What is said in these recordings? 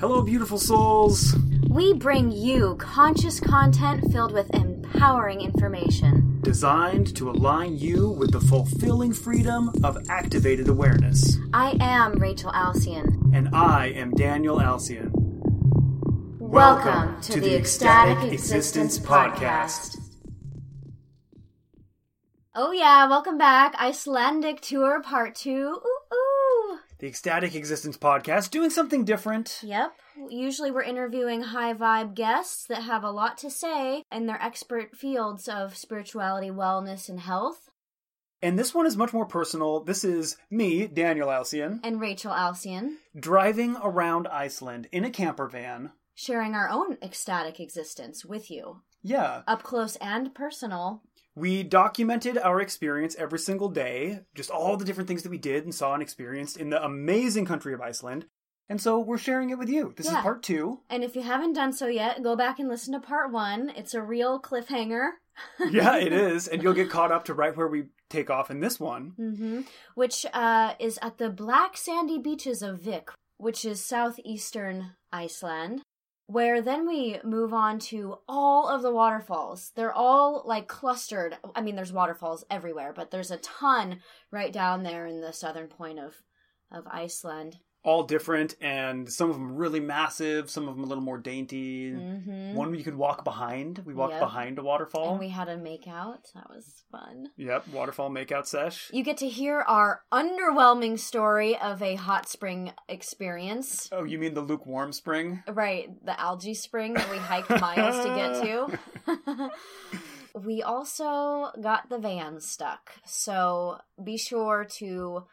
Hello, beautiful souls. We bring you conscious content filled with empowering information. Designed to align you with the fulfilling freedom of activated awareness. I am Rachel Alcyon. And I am Daniel Alcyon. Welcome, to, the Ecstatic Existence Podcast. Oh, yeah, welcome back. Icelandic Tour Part 2. Ooh, ooh. The Ecstatic Existence Podcast, doing something different. Yep. Usually we're interviewing high vibe guests that have a lot to say in their expert fields of spirituality, wellness, and health. And this one is much more personal. This is me, Daniel Alcyon, And Rachel Alcyon driving around Iceland in a camper van. sharing our own ecstatic existence with you, Yeah. up close and personal. We documented our experience every single day, just all the different things that we did and saw and experienced in the amazing country of Iceland. And so we're sharing it with you. This Yeah. is part two. And if you haven't done so yet, go back and listen to part one. It's a real cliffhanger. Yeah, it is. And you'll get caught up to right where we take off in this one. hmm Which uh, is at the black sandy beaches of Vik, which is southeastern Iceland. Where then we move on to all of the waterfalls. They're all like clustered. I mean, there's waterfalls everywhere, but there's a ton right down there in the southern point of of Iceland. All different, and some of them really massive, some of them a little more dainty. Mm-hmm. One you could walk behind. We walked Yep. behind a waterfall. And we had a makeout. That was fun. Yep, waterfall makeout sesh. You get to hear our underwhelming story of a hot spring experience. Oh, you mean the lukewarm spring? Right, the algae spring that we hiked miles to get to. we also got the van stuck. So be sure to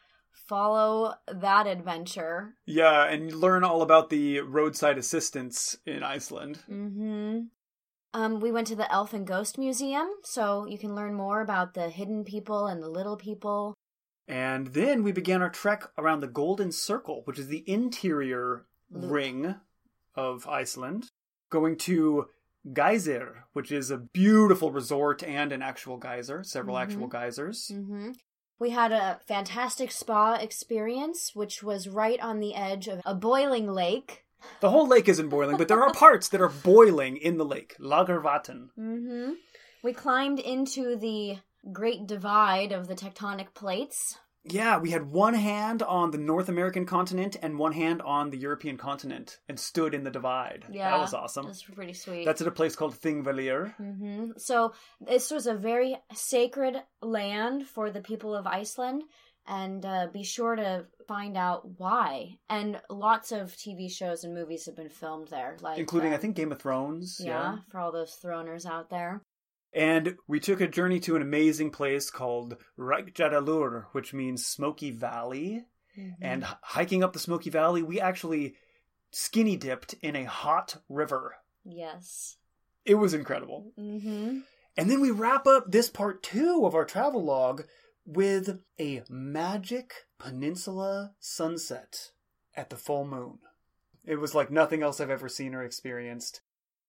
follow that adventure. Yeah, and learn all about the roadside assistance in Iceland. Mm-hmm. Um, we went to the Elf and Ghost Museum, so you can learn more about the hidden people and the little people. And then we began our trek around the Golden Circle, which is the interior Loop. ring of Iceland, going to Geysir, which is a beautiful resort and an actual geyser, several Mhm. actual geysers. hmm We had a fantastic spa experience, which was right on the edge of a boiling lake. The whole lake isn't boiling, but there are parts that are boiling in the lake. Laugarvatn. hmm We climbed into the Great Divide of the tectonic plates. Yeah, we had one hand on the North American continent and one hand on the European continent and stood in the divide. Yeah, That was awesome. That's pretty sweet. That's at a place called Thingvellir. hmm So this was a very sacred land for the people of Iceland, and uh, be sure to find out why. And lots of TV shows and movies have been filmed there, like including uh, I think Game of Thrones. yeah, for all those throners out there. And we took a journey to an amazing place called Reykjadalur, which means Smoky Valley. Mm-hmm. And hiking up the Smoky Valley, we actually skinny dipped in a hot river. yes, It was incredible. hmm And then we wrap up this part two of our travel log with a magic peninsula sunset at the full moon. It was like nothing else I've ever seen or experienced.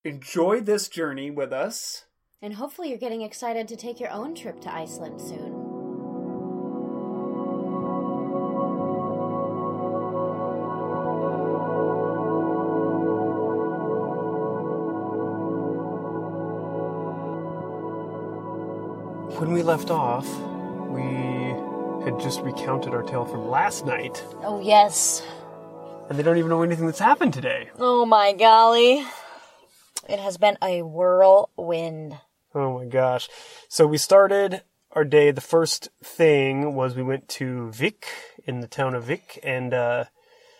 Enjoy this journey with us. And hopefully you're getting excited to take your own trip to Iceland soon. When we left off, we had just recounted our tale from last night, Oh yes. and they don't even know anything that's happened today. Oh my golly. It has been a whirlwind. Oh my gosh. So we started our day. The first thing was we went to Vik in the town of Vik and uh,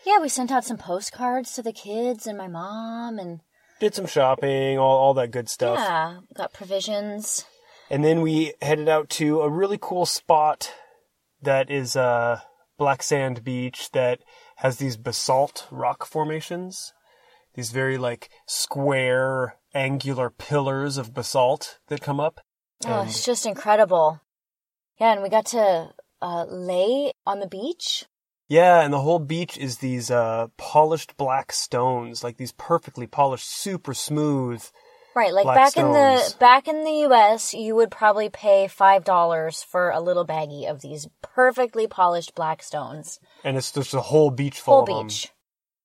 Yeah, we sent out some postcards to the kids and my mom and did some shopping, all, all that good stuff. yeah, got provisions. And then we headed out to a really cool spot that is uh, Black Sand Beach that has these basalt rock formations. These very like square, angular pillars of basalt that come up. Oh, And- it's just incredible. Yeah, and we got to uh, lay on the beach. Yeah, and the whole beach is these uh, polished black stones, like these perfectly polished, super smooth. Right, like back in the back in the US, you would probably pay five dollars for a little baggie of these perfectly polished black stones. And it's just a whole beach full Whole of them. beach.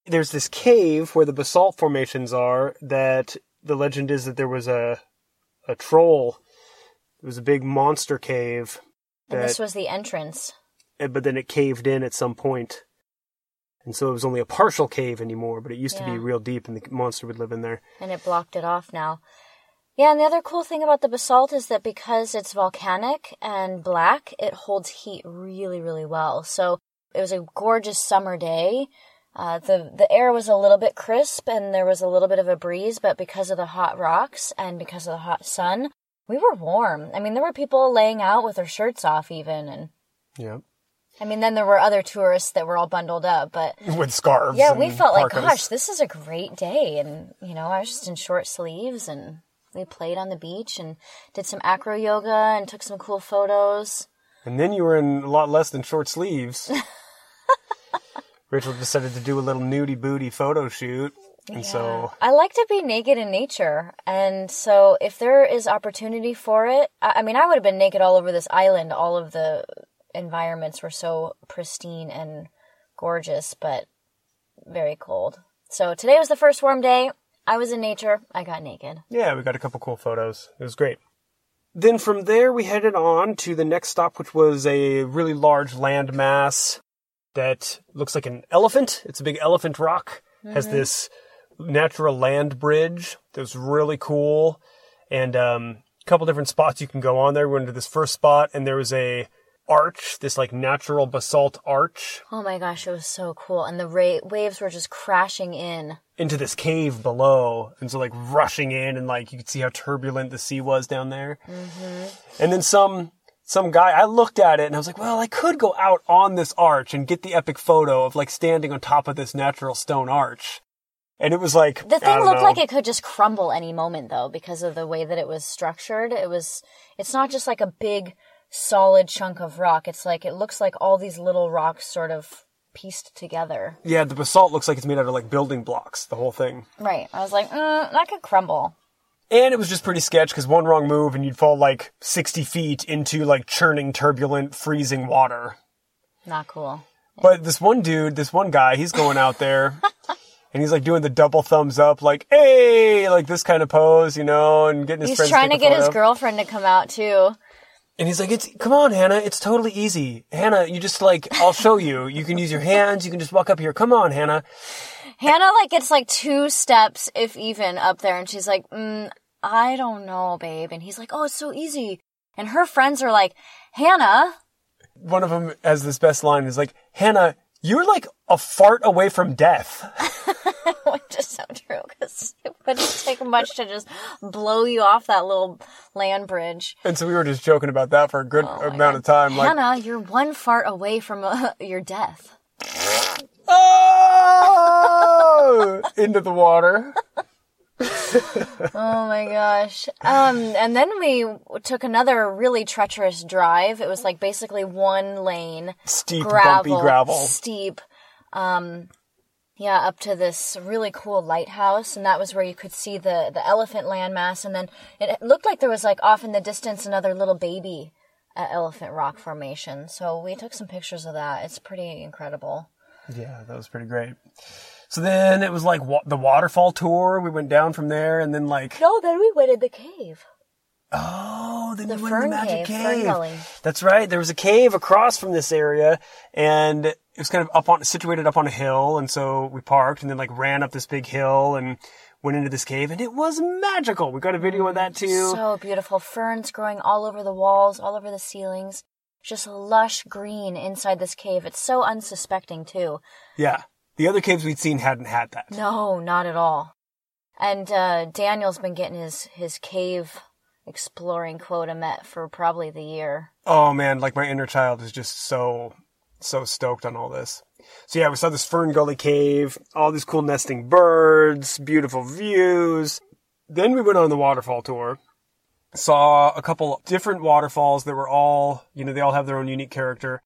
there's this cave where the basalt formations are that the legend is that there was a a troll. It was a big monster cave. And this was the entrance. but then it caved in at some point. And so it was only a partial cave anymore, but it used to be real deep and the monster would live in there. and it blocked it off now. Yeah, and the other cool thing about the basalt is that because it's volcanic and black, it holds heat really, really well. So it was a gorgeous summer day. Uh, the the air was a little bit crisp and there was a little bit of a breeze, but because of the hot rocks and because of the hot sun, we were warm. I mean, there were people laying out with their shirts off even, and Yeah. I mean, then there were other tourists that were all bundled up, but With scarves. yeah, we felt like, gosh, this is a great day. And, you know, I was just in short sleeves and we played on the beach and did some acro yoga and took some cool photos. And then you were in a lot less than short sleeves. Rachel decided to do a little nudie booty photo shoot. And so I like to be naked in nature. And so if there is opportunity for it, I, I mean, I would have been naked all over this island. All of the environments were so pristine and gorgeous, but very cold. So today was the first warm day. I was in nature. I got naked. Yeah, we got a couple cool photos. It was great. Then from there, we headed on to the next stop, which was a really large land mass that looks like an elephant. It's a big elephant rock. Has this natural land bridge that was really cool, and um, a couple different spots you can go on there. We went to this first spot, and there was a arch, this like natural basalt arch Oh my gosh, it was so cool. And the ra- waves were just crashing in. into this cave below, and so like rushing in, and like you could see how turbulent the sea was down there. And then some some guy, I looked at it and I was like, well, I could go out on this arch and get the epic photo of like standing on top of this natural stone arch. And it was like The thing looked know. like it could just crumble any moment though because of the way that it was structured. It was it's not just like a big solid chunk of rock. It's like it looks like all these little rocks sort of pieced together. Yeah, the basalt looks like it's made out of like building blocks, the whole thing. Right. I was like, mm, that could crumble. And it was just pretty sketch because one wrong move and you'd fall like 60 feet into like churning, turbulent, freezing water. Not cool. But this one dude, this one guy, he's going out there and he's like doing the double thumbs up, like, hey, like this kind of pose, you know, and getting his He's friends trying to a get his girlfriend to come out too. And he's like, it's, come on, Hannah, it's totally easy. Hannah, you just like, I'll show you. You can use your hands, you can just walk up here. Come on, Hannah. Hannah like gets like two steps, if even, up there, and she's like, mm, I don't know, babe. And he's like, oh, it's so easy. And her friends are like, Hannah, One of them has this best line is like, Hannah, you're like a fart away from death. which is so true because it wouldn't take much to just blow you off that little land bridge. And so we were just joking about that for a good Oh amount God. of time. Like, Hannah, you're one fart away from uh, your death. oh! into the water. Oh my gosh. Um, and then we took another really treacherous drive. It was like basically one lane, Steep, gravel, bumpy gravel. steep. Um, yeah, up to this really cool lighthouse, and that was where you could see the the elephant landmass. And then it looked like there was like off in the distance another little baby uh, elephant rock formation. So we took some pictures of that. It's pretty incredible. Yeah, that was pretty great. So then it was like wa- the waterfall tour. We went down from there, and then like No, then we went in the cave. oh, then The we went in the magic cave, cave. That's right. There was a cave across from this area, and it was kind of up on situated up on a hill. And so we parked, and then like ran up this big hill and went into this cave, and it was magical. We got a video of that too. So beautiful. Ferns growing all over the walls, all over the ceilings. Just lush green inside this cave. It's so unsuspecting, too. yeah, the other caves we'd seen hadn't had that. No, not at all. And uh, Daniel's been getting his, his cave exploring quota met for probably the year. Oh man, like my inner child is just so so stoked on all this. So yeah, we saw this Fern Gully cave, all these cool nesting birds, beautiful views. Then we went on the waterfall tour. Saw a couple different waterfalls that were all, you know, they all have their own unique character.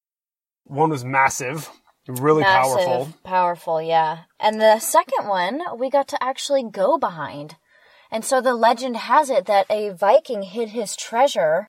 One was massive, really Massive, powerful. Powerful, yeah. And the second one, we got to actually go behind. And so the legend has it that a Viking hid his treasure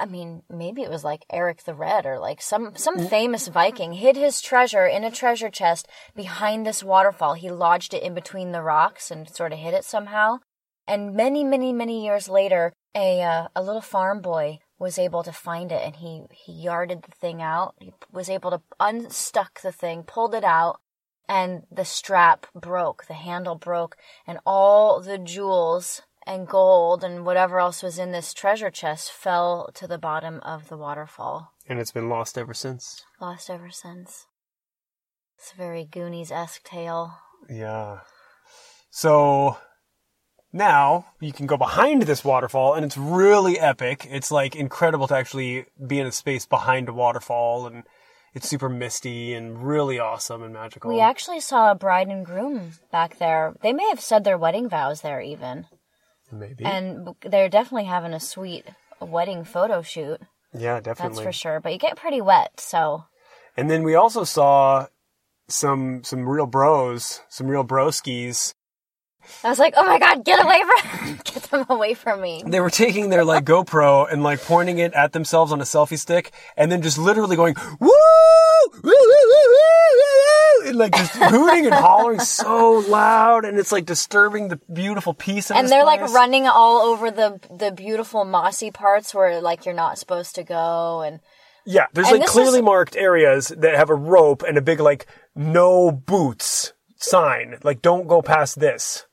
I mean, maybe it was like Eric the Red or like some some famous Viking hid his treasure in a treasure chest behind this waterfall. He lodged it in between the rocks and sort of hid it somehow. And many, many, many years later, a uh, a little farm boy was able to find it, and he he yarded the thing out. He was able to unstuck the thing, pulled it out, and the strap broke, the handle broke, and all the jewels and gold and whatever else was in this treasure chest fell to the bottom of the waterfall. And it's been lost ever since. Lost ever since. It's a very Goonies esque tale. Yeah. So now you can go behind this waterfall and it's really epic. It's like incredible to actually be in a space behind a waterfall and it's super misty and really awesome and magical. We actually saw a bride and groom back there. They may have said their wedding vows there even. Maybe. And they're definitely having a sweet wedding photo shoot. yeah, definitely. That's for sure. But you get pretty wet, so And then we also saw some some real bros, some real broskies. I was like, "Oh my god, get away from get them away from me." They were taking their like GoPro and like pointing it at themselves on a selfie stick, and then just literally going woo, woo, woo, woo, woo, woo," and like just hooting and hollering so loud, and it's like disturbing the beautiful peace. Of And they're like running all over the the beautiful mossy parts where like you're not supposed to go and Yeah, there's And like clearly is- marked areas that have a rope and a big like no boots sign. Like don't go past this.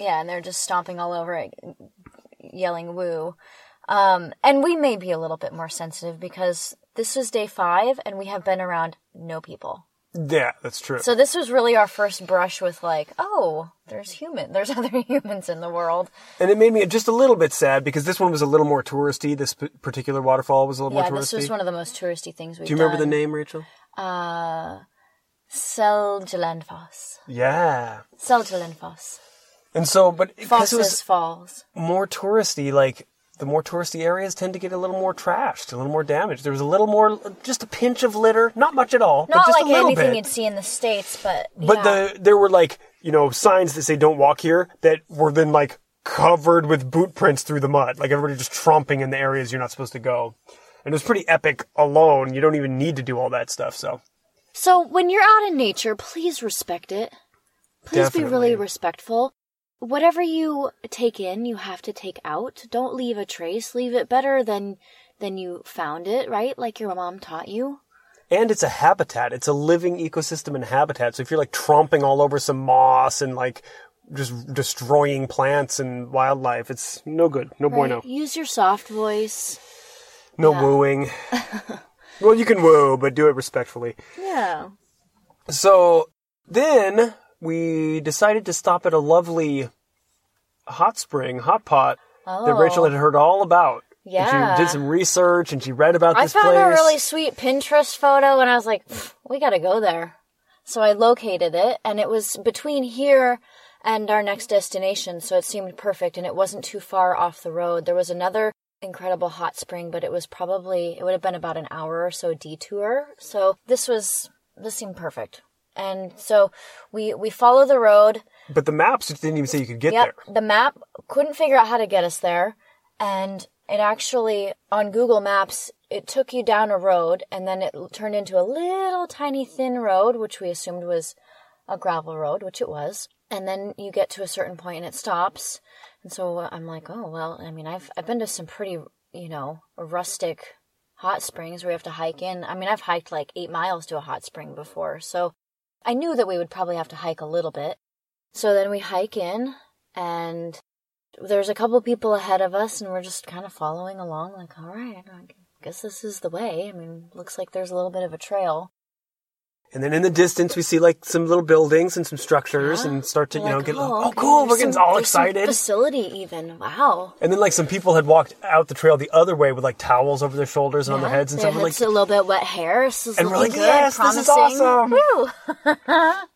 Yeah, and they're just stomping all over it yelling woo. Um and we may be a little bit more sensitive because this was day 5 and we have been around no people. Yeah, that's true. So this was really our first brush with like, oh, there's human, there's other humans in the world. And it made me just a little bit sad because this one was a little more touristy. This p- particular waterfall was a little Yeah, more touristy. Yeah, this was one of the most touristy things we've Do you remember done. the name, Rachel? Uh. Yeah. Seljalandsfoss. And so, but because it Fosses Falls. more touristy, like the more touristy areas tend to get a little more trashed, a little more damaged. There was a little more, just a pinch of litter, not much at all, but Not just like a little anything bit. you'd see in the States, but. But yeah. the there were like you know signs that say "Don't walk here" that were then like covered with boot prints through the mud, like everybody just tromping in the areas you're not supposed to go. And it was pretty epic alone. You don't even need to do all that stuff. So So when you're out in nature, please respect it. Please be really respectful. Whatever you take in, you have to take out. Don't leave a trace. Leave it better than than you found it, right? Like your mom taught you. and it's a habitat. It's a living ecosystem and habitat. So if you're like tromping all over some moss and like just destroying plants and wildlife, it's no good. No bueno. Use your soft voice. No Yeah. wooing. well, you can woo, but do it respectfully. Yeah. So then we decided to stop at a lovely hot spring, hot pot that oh. Rachel had heard all about. And Yeah. she did some research and she read about I found place. a really sweet Pinterest photo and I was like, we gotta go there. So I located it and it was between here and our next destination, so it seemed perfect and it wasn't too far off the road. There was another incredible hot spring, but it was probably it would have been about an hour or so detour. So this was this seemed perfect. And so we we follow the road but the maps didn't even say you could get Yep. there. The map couldn't figure out how to get us there. And it actually, on Google Maps, it took you down a road and then it turned into a little tiny thin road, which we assumed was a gravel road, which it was. And then you get to a certain point and it stops. And so I'm like, oh, well, I mean, I've, I've been to some pretty, you know, rustic hot springs where you have to hike in. I mean, I've hiked like eight miles to a hot spring before. So I knew that we would probably have to hike a little bit. So then we hike in, and there's a couple people ahead of us, and we're just kind of following along, like, all right, I guess this is the way. I mean, looks like there's a little bit of a trail. And then in the distance, we see like some little buildings and some structures Yeah. and start to, you know, like, get, oh, oh, cool, we're getting some- all excited. Facility, even. Wow. And then like some people had walked out the trail the other way with like towels over their shoulders and on their heads and stuff. Like, a little bit wet hair. This is And we're like, "Yes, this is awesome.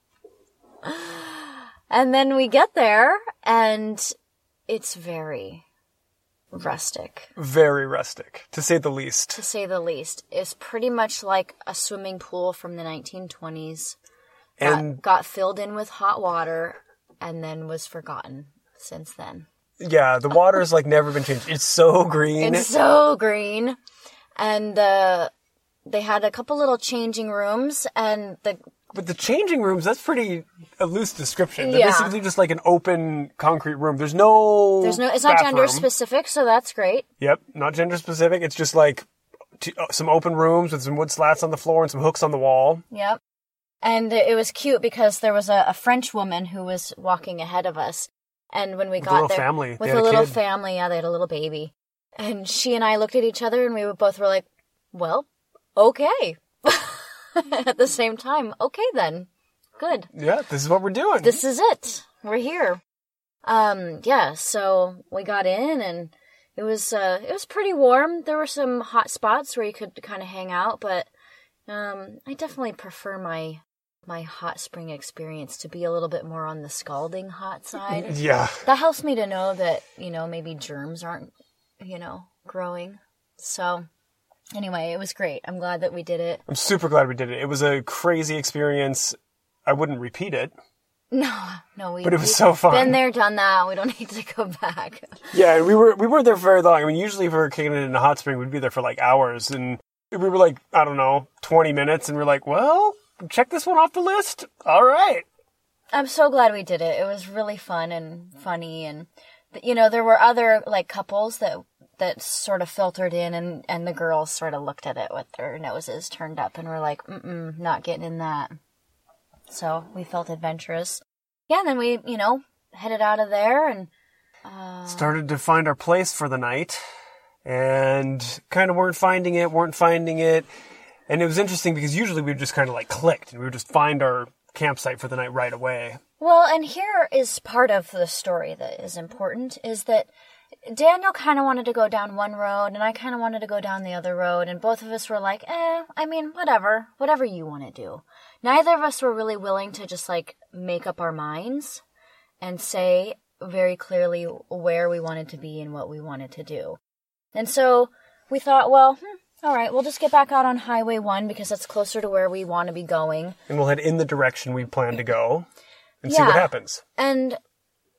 And then we get there, and it's very rustic. very rustic, to say the least. to say the least. It's pretty much like a swimming pool from the 1920s. Got, And got filled in with hot water and then was forgotten since then. yeah, the water water's like never been changed. It's so green. It's so green. And uh, they had a couple little changing rooms, and the But the changing rooms, that's pretty a loose description. They're Yeah. basically just like an open concrete room. There's no there's no it's not gender specific, so that's great. Yep, not gender specific. It's just like t- uh, some open rooms with some wood slats on the floor and some hooks on the wall. Yep. And it was cute because there was a, a French woman who was walking ahead of us. And when we a got little there, family. They with had a a little kid. family, yeah, they had a little baby. And she and I looked at each other and we both were like, well, okay. at the same time, okay then. Good. Yeah, this is what we're doing. This is it. We're here. Um, yeah, so we got in and it was uh it was pretty warm. There were some hot spots where you could kind of hang out, but um I definitely prefer my my hot spring experience to be a little bit more on the scalding hot side. yeah, that helps me to know that, you know, maybe germs aren't, you know, growing. So anyway, it was great. I'm glad that we did it. I'm super glad we did it. It was a crazy experience. I wouldn't repeat it. No, no, we But it was so fun. Been there, done that. We don't need to go back. Yeah, we were we weren't there for very long. I mean, usually if we were kicking it in a hot spring, we'd be there for like hours, and we were like I don't know, twenty minutes, and we're like, well, check this one off the list. All right. I'm so glad we did it. It was really fun and funny, and you know there were other like couples that that sort of filtered in, and and the girls sort of looked at it with their noses turned up, and were like, mm-mm, not getting in that." So we felt adventurous. Yeah, and then we you know headed out of there, and uh, Started to find our place for the night, and kind of weren't finding it, weren't finding it, and it was interesting because usually we just kind of like clicked, and we would just find our campsite for the night right away. Well, and here is part of the story that is important is that Daniel kind of wanted to go down one road and I kind of wanted to go down the other road and both of us were like, "Eh, I mean, whatever, whatever you want to do." Neither of us were really willing to just like make up our minds and say very clearly where we wanted to be and what we wanted to do. And so we thought, well, hmm, all right, we'll just get back out on Highway 1 because that's closer to where we want to be going. And we'll head in the direction we plan to go, and see what happens. And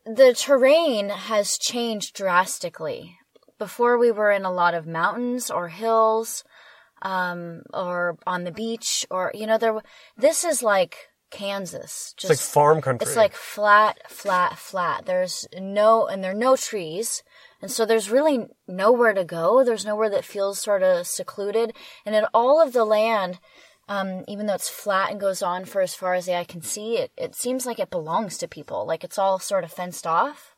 the terrain has changed drastically. Before we were in a lot of mountains or hills, um, or on the beach, or you know, there. This is like Kansas. Just It's like farm country. it's like flat, flat, flat. There's no, and there are no trees. And so there's really nowhere to go. There's nowhere that feels sort of secluded. And in all of the land, um, even though it's flat and goes on for as far as the eye can see, it, it seems like it belongs to people. Like it's all sort of fenced off.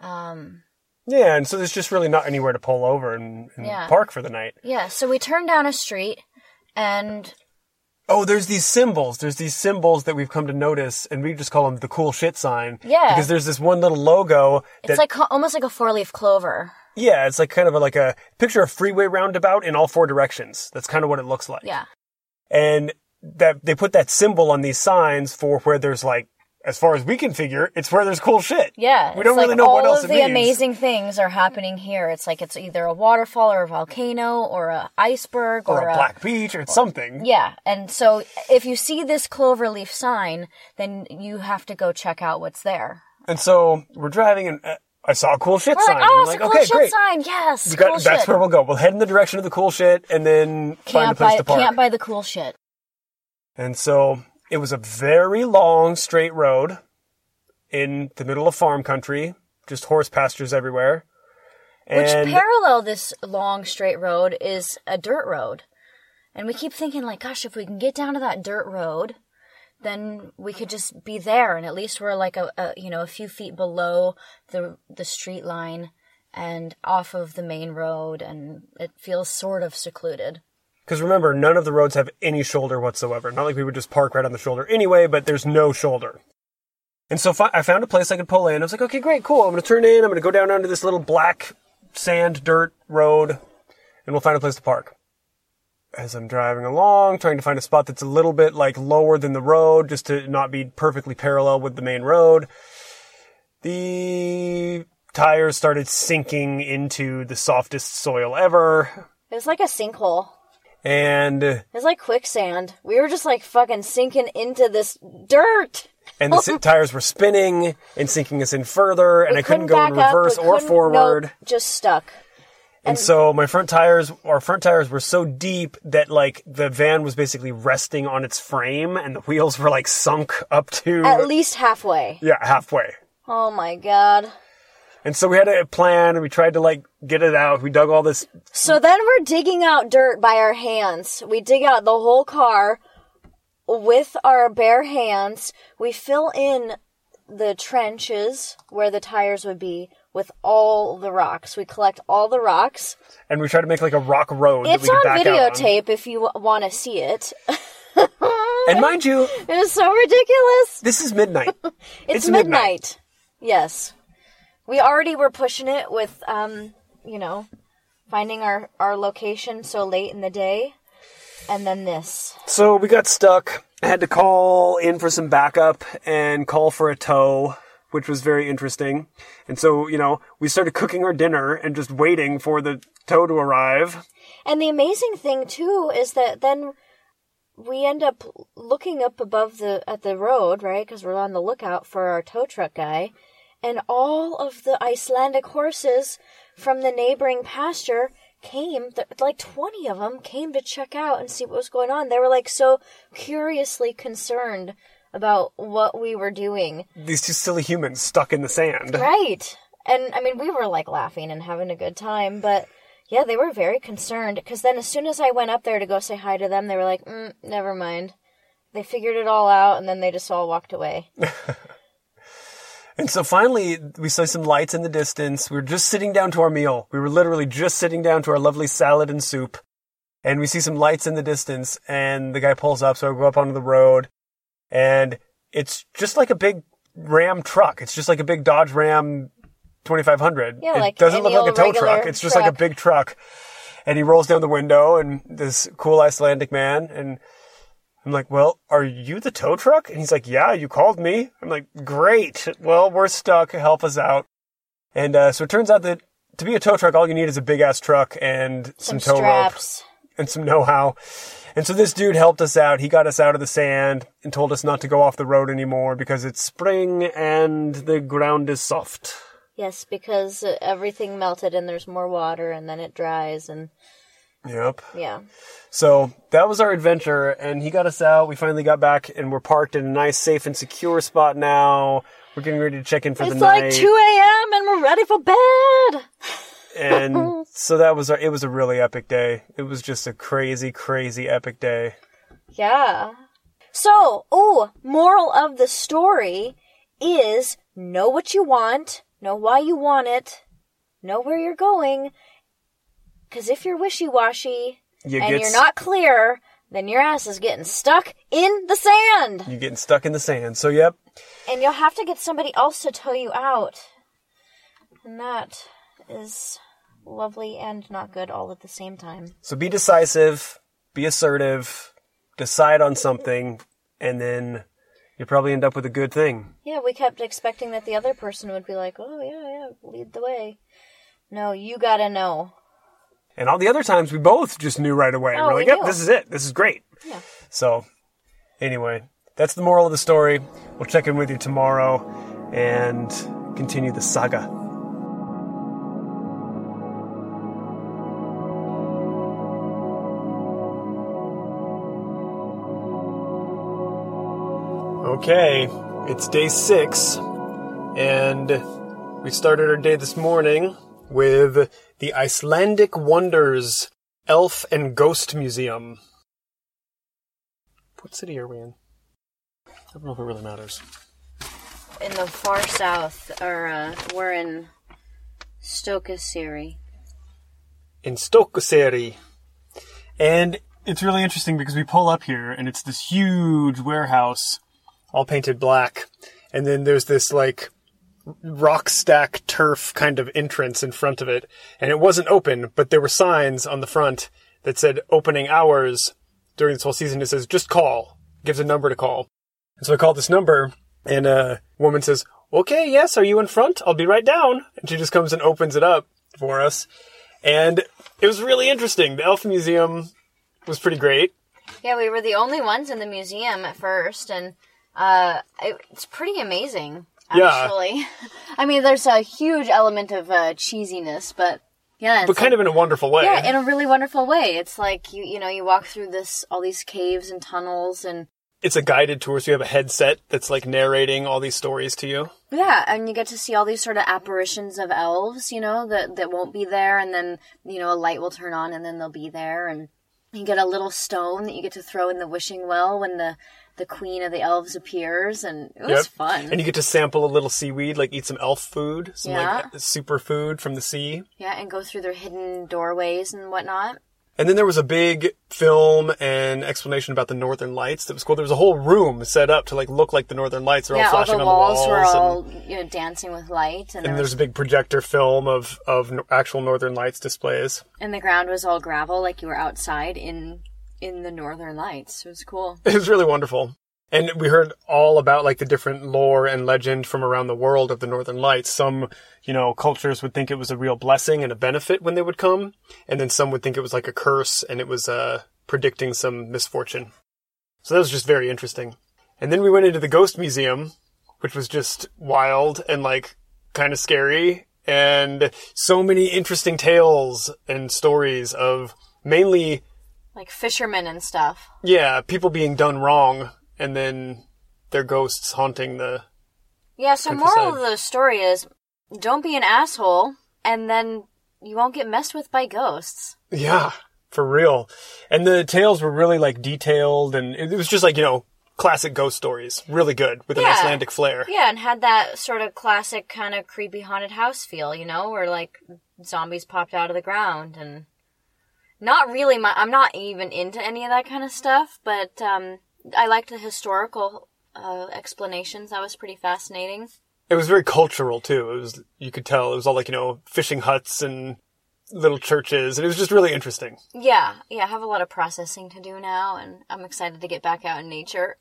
Um, Yeah, and so there's just really not anywhere to pull over and, and Yeah. park for the night. yeah, so we turn down a street and Oh, there's these symbols. There's these symbols that we've come to notice, and we just call them the cool shit sign. Yeah. Because there's this one little logo that, it's like almost like a four leaf clover. yeah, it's like kind of a, like a picture of freeway roundabout in all four directions. That's kind of what it looks like. Yeah. And that they put that symbol on these signs for where there's like, as far as we can figure, it's where there's cool shit. Yeah, We don't like really know what else All of it the means. amazing things are happening here. It's like it's either a waterfall or a volcano or a iceberg or, Or a black beach or something. yeah. And so if you see this cloverleaf sign, then you have to go check out what's there. And so we're driving, and uh, I saw a cool shit We're sign. Oh, like, oh, it's like, a cool okay, shit great. sign. Yes, We got- cool that's shit. where we'll go. We'll head in the direction of the cool shit, and then find a place by to park. camp by the cool shit. And so it was a very long straight road in the middle of farm country, just horse pastures everywhere. Which parallel this long straight road is a dirt road. And we keep thinking like, gosh, if we can get down to that dirt road, then we could just be there and at least we're like a, a you know, a few feet below the the street line and off of the main road and it feels sort of secluded. because remember, none of the roads have any shoulder whatsoever. Not like we would just park right on the shoulder anyway, but there's no shoulder. And so fi- I found a place I could pull in. I was like, okay, great, cool. I'm going to turn in. I'm going to go down onto this little black sand dirt road, and we'll find a place to park. As I'm driving along, trying to find a spot that's a little bit like lower than the road, just to not be perfectly parallel with the main road, the tires started sinking into the softest soil ever, It was like a sinkhole. and it was like quicksand. We were just like fucking sinking into this dirt. and the tires were spinning and sinking us in further, and We I couldn't go in back up, reverse or forward. nope, just stuck. And so my front tires, our front tires were so deep that like the van was basically resting on its frame, and the wheels were like sunk up to At least halfway. yeah halfway. Oh my god. And so we had a plan, and we tried to like get it out. We dug all this. So then we're digging out dirt by our hands. We dig out the whole car with our bare hands. We fill in the trenches where the tires would be with all the rocks. We collect all the rocks. And we try to make like a rock road. It's on out on. videotape if you want to see it. And mind you, It is so ridiculous. this is midnight. It's, It's midnight. midnight. Yes. We already were pushing it with um, you know, finding our our location so late in the day. And then this. So we got stuck. I had to call in for some backup and call for a tow, which was very interesting. And so, you know, we started cooking our dinner and just waiting for the tow to arrive. And the amazing thing too is that then we end up looking up above the at the road, right? Because we're on the lookout for our tow truck guy, and all of the Icelandic horses from the neighboring pasture came like twenty of them came to check out and see what was going on. They were like so curiously concerned about what we were doing, These two silly humans stuck in the sand. right? And I mean, we were like laughing and having a good time, but yeah, they were very concerned because then as soon as I went up there to go say hi to them, they were like, mm, "Never mind." They figured it all out, and then they just all walked away. And so finally, we saw some lights in the distance. We were just sitting down to our meal. We were literally just sitting down to our lovely salad and soup. And we see some lights in the distance, and the guy pulls up. So I go up onto the road, and it's just like a big Ram truck. It's just like a big Dodge Ram 2500. Yeah, it like doesn't look like a tow truck. It's just like a big truck. And he rolls down the window, and this cool Icelandic man, and I'm like, well, are you the tow truck? And he's like, yeah, you called me. I'm like, great. Well, we're stuck. Help us out. And uh, so it turns out that to be a tow truck, all you need is a big ass truck and some, Some tow rope straps. And some know-how. And so this dude helped us out. He got us out of the sand and told us not to go off the road anymore because it's spring and the ground is soft. Yes, because uh, everything melted and there's more water, and then it dries, and Yep. yeah. So that was our adventure, and he got us out. We finally got back, and we're parked in a nice, safe, and secure spot now. We're getting ready to check in for the night. It's like 2 a.m. and we're ready for bed. and so that was our, it was a really epic day. It was just a crazy, crazy epic day. Yeah. So, oh, moral of the story is know what you want, know why you want it, know where you're going. Because if you're wishy washy You and you're not clear, then your ass is getting stuck in the sand. You're getting stuck in the sand. So yep, And you'll have to get somebody else to tow you out. And that is lovely and not good all at the same time. So be decisive, be assertive, decide on something, and then you'll probably end up with a good thing. Yeah, we kept expecting that the other person would be like, oh, yeah, yeah, lead the way. No, you gotta know. And all the other times we both just knew right away. Oh, We're we like, yep, knew. this is it. This is great. Yeah. So anyway, that's the moral of the story. We'll check in with you tomorrow and continue the saga. Okay, it's day six, and we started our day this morning with the Icelandic Wonders Elf and Ghost Museum. What city are we in? I don't know if it really matters. In the far south, or uh, we're in Stokkseyri. in Stokkseyri. And it's really interesting because we pull up here and it's this huge warehouse, all painted black. And then there's this like rock stack turf kind of entrance in front of it. And it wasn't open, but there were signs on the front that said opening hours during this whole season. It says just call, gives a number to call. And so I called this number and a woman says, okay, yes, are you in front? I'll be right down. And she just comes and opens it up for us. And it was really interesting. The Elf Museum was pretty great. Yeah, we were the only ones in the museum at first, and Uh, it, it's pretty amazing, Yeah. actually. I mean, there's a huge element of uh, cheesiness, but yeah, it's but kind like- of in a wonderful way. yeah, in a really wonderful way. It's like you you know you walk through this all these caves and tunnels and it's a guided tour, so you have a headset that's like narrating all these stories to you. Yeah, and you get to see all these sort of apparitions of elves, you know, that that won't be there, and then you know a light will turn on, and then they'll be there, and you get a little stone that you get to throw in the wishing well when the the queen of the elves appears, and it was Yep. fun. And you get to sample a little seaweed, like eat some elf food, some Yeah. like super food from the sea. yeah, and go through their hidden doorways and whatnot. And then there was a big film and explanation about the Northern Lights that was cool. There was a whole room set up to like look like the Northern Lights. They're yeah, all all flashing the on walls, the walls. were and, all you know dancing with light, and, and there there's was, a big projector film of of actual Northern Lights displays. and the ground was all gravel, like you were outside in in the northern lights. It was cool. It was really wonderful. And we heard all about like the different lore and legend from around the world of the Northern Lights. Some, you know, cultures would think it was a real blessing and a benefit when they would come, and then some would think it was like a curse and it was uh predicting some misfortune. So that was just very interesting. And then we went into the Ghost Museum, which was just wild and like kind of scary and so many interesting tales and stories of mainly Like fishermen and stuff. yeah, people being done wrong and then their ghosts haunting the Yeah, so moral of the story is don't be an asshole and then you won't get messed with by ghosts. Yeah, for real. And the tales were really like detailed and it was just like, you know, classic ghost stories. Really good with an Icelandic flair. Yeah, and had that sort of classic kind of creepy haunted house feel, you know, where like zombies popped out of the ground and not really my I'm not even into any of that kind of stuff, but um I liked the historical uh, explanations. That was pretty fascinating. It was very cultural too. It was you could tell it was all like, you know, fishing huts and little churches and it was just really interesting. Yeah, yeah, I have a lot of processing to do now and I'm excited to get back out in nature.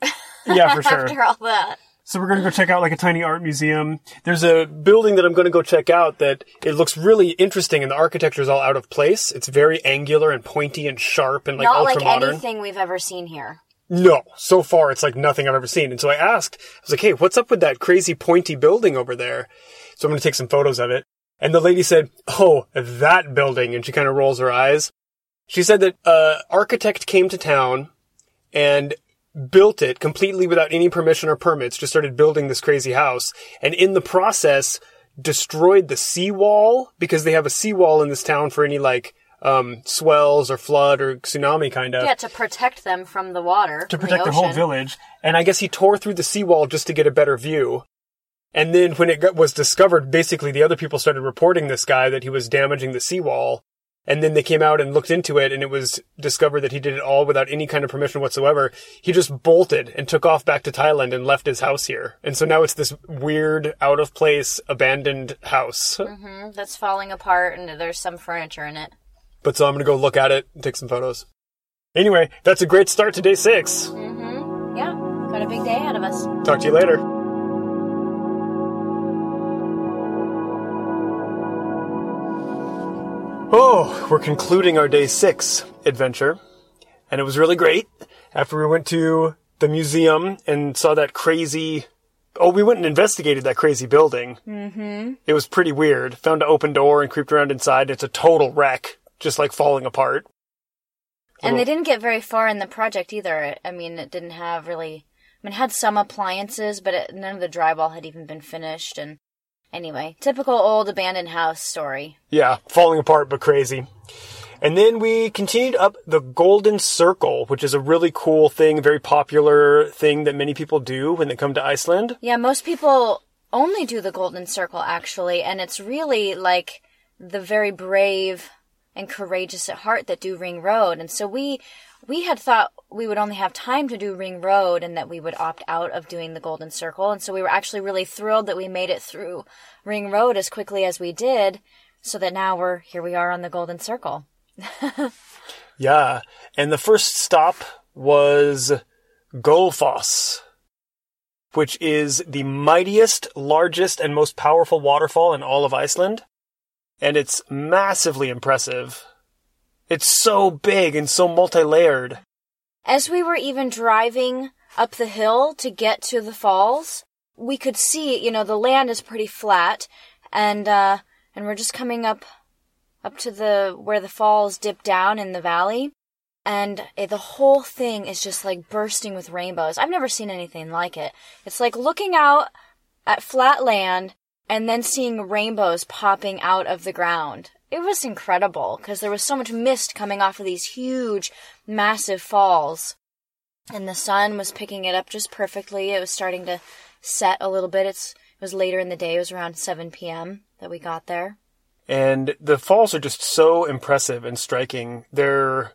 Yeah, for sure. After all that. So we're going to go check out like a tiny art museum. There's a building that I'm going to go check out that it looks really interesting and the architecture is all out of place. It's very angular and pointy and sharp and like Not ultra like modern. anything we've ever seen here. No, so far it's like nothing I've ever seen. And so I asked, I was like, hey, what's up with that crazy pointy building over there? So I'm going to take some photos of it. And the lady said, oh, that building. And she kind of rolls her eyes. She said that uh, architect came to town and built it completely without any permission or permits, just started building this crazy house. And in the process, destroyed the seawall because they have a seawall in this town for any like um, swells or flood or tsunami kind of Yeah, to protect them from the water. to protect the, the, whole village. And I guess he tore through the seawall just to get a better view. And then when it got, was discovered, basically the other people started reporting this guy that he was damaging the seawall. And then they came out and looked into it and it was discovered that he did it all without any kind of permission whatsoever. He just bolted and took off back to Thailand and left his house here. And so now it's this weird, out of place, abandoned house. hmm that's falling apart, and there's some furniture in it. But so I'm gonna go look at it and take some photos. Anyway, that's a great start to day six. hmm Yeah, got a big day ahead of us. Talk to you later. Oh, we're concluding our day six adventure, and it was really great. After we went to the museum and saw that crazy. Oh, we went and investigated that crazy building. Mm-hmm. It was pretty weird. Found an open door and creeped around inside. It's a total wreck, just like falling apart. And they didn't get very far in the project either. I mean, it didn't have really. I mean, it had some appliances, but it, none of the drywall had even been finished. And anyway, typical old abandoned house story. Yeah, falling apart but crazy. And then we continued up the Golden Circle, which is a really cool thing, very popular thing that many people do when they come to Iceland. Yeah, most people only do the Golden Circle actually, and it's really like the very brave and courageous at heart that do Ring Road. And so we we had thought we would only have time to do Ring Road and that we would opt out of doing the Golden Circle. And so we were actually really thrilled that we made it through Ring Road as quickly as we did, so that now we're here we are on the Golden Circle. Yeah. And the first stop was Gullfoss, which is the mightiest, largest, and most powerful waterfall in all of Iceland. And it's massively impressive. It's so big and so multi layered. As we were even driving up the hill to get to the falls, we could see, you know, the land is pretty flat and uh and we're just coming up up to the where the falls dip down in the valley and it, the whole thing is just like bursting with rainbows. I've never seen anything like it. It's like looking out at flat land and then seeing rainbows popping out of the ground. It was incredible because there was so much mist coming off of these huge, massive falls. And the sun was picking it up just perfectly. It was starting to set a little bit. It's, it was later in the day. It was around 7 p.m. that we got there. And the falls are just so impressive and striking. They're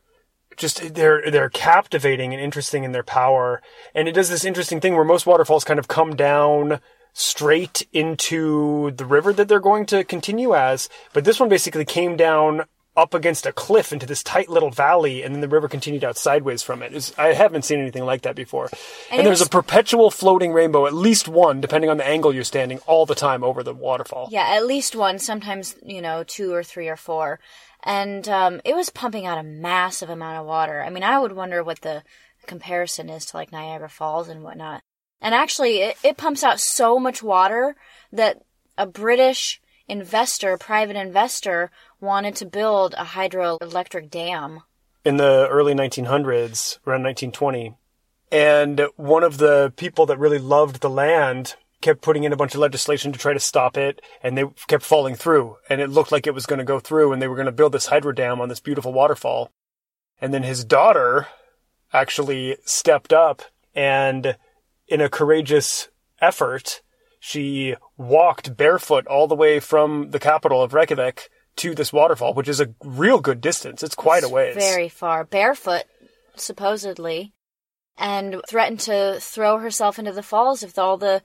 just they're they're captivating and interesting in their power. And it does this interesting thing where most waterfalls kind of come down straight into the river that they're going to continue as, but this one basically came down up against a cliff into this tight little valley, and then the river continued out sideways from it. It's, I haven't seen anything like that before. And, And, there's was- a perpetual floating rainbow, at least one, depending on the angle you're standing, all the time over the waterfall. Yeah, at least one, sometimes, you know, two or three or four. And um, it was pumping out a massive amount of water. I mean, I would wonder what the comparison is to like Niagara Falls and whatnot. And actually, it, it pumps out so much water that a British investor, private investor, wanted to build a hydroelectric dam. in the early 1900s, around 1920. And one of the people that really loved the land kept putting in a bunch of legislation to try to stop it, and they kept falling through. And it looked like it was going to go through, and they were going to build this hydro dam on this beautiful waterfall. And then his daughter actually stepped up and, in a courageous effort, she walked barefoot all the way from the capital of Reykjavik to this waterfall, which is a real good distance. It's quite a ways. Very far. Barefoot, supposedly. And threatened to throw herself into the falls if all the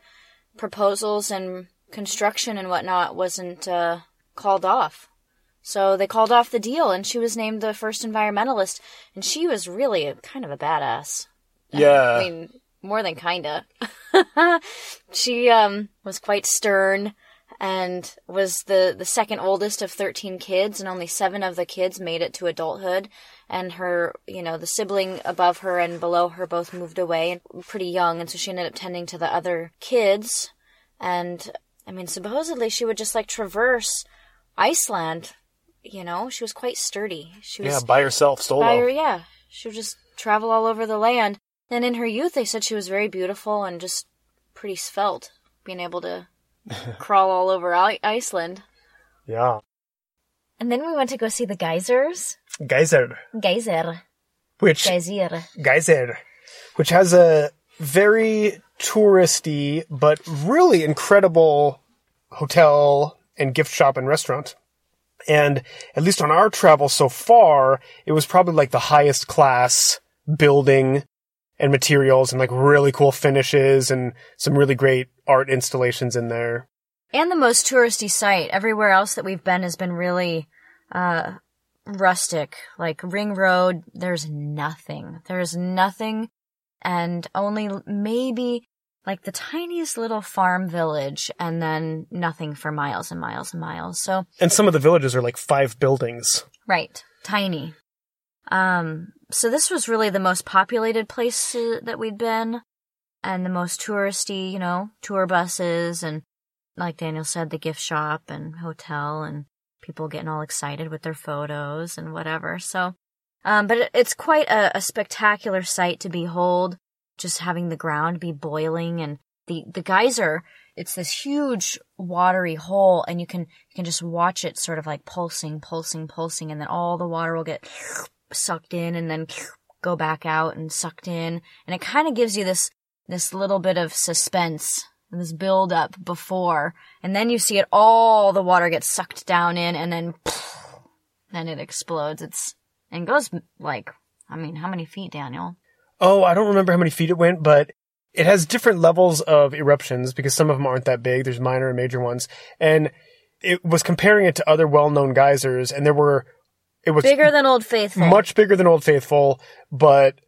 proposals and construction and whatnot wasn't uh, called off. So they called off the deal, and she was named the first environmentalist. And she was really a, kind of a badass. Yeah. I mean, more than kinda. she um was quite stern and was the the second oldest of 13 kids and only 7 of the kids made it to adulthood and her, you know, the sibling above her and below her both moved away pretty young and so she ended up tending to the other kids and I mean supposedly she would just like traverse Iceland, you know, she was quite sturdy. She was Yeah, by herself, solo. by her, yeah. She would just travel all over the land. And in her youth, they said she was very beautiful and just pretty svelte, being able to crawl all over I- Iceland. Yeah. And then we went to go see the geysers. Geyser, Geyser. which Geyser. Geyser, which has a very touristy but really incredible hotel and gift shop and restaurant. And at least on our travel so far, it was probably like the highest class building and materials and like really cool finishes and some really great art installations in there. And the most touristy site. Everywhere else that we've been has been really uh, rustic. Like Ring Road, there's nothing. There's nothing, and only maybe like the tiniest little farm village, and then nothing for miles and miles and miles. So, And some of the villages are like five buildings. right, tiny. Um, so this was really the most populated place uh, that we'd been, and the most touristy. You know, tour buses and like Daniel said, the gift shop and hotel and people getting all excited with their photos and whatever. So, um, but it, it's quite a, a spectacular sight to behold. Just having the ground be boiling and the, the geyser, it's this huge watery hole and you can, you can just watch it sort of like pulsing, pulsing, pulsing and then all the water will get sucked in and then go back out and sucked in. And it kind of gives you this, this little bit of suspense and this build up before. And then you see it all the water gets sucked down in and then, then it explodes. It's, and goes like, I mean, how many feet, Daniel? Oh, I don't remember how many feet it went, but it has different levels of eruptions because some of them aren't that big. There's minor and major ones. And it was comparing it to other well-known geysers and there were, it was Bigger than Old Faithful. much bigger than Old Faithful, but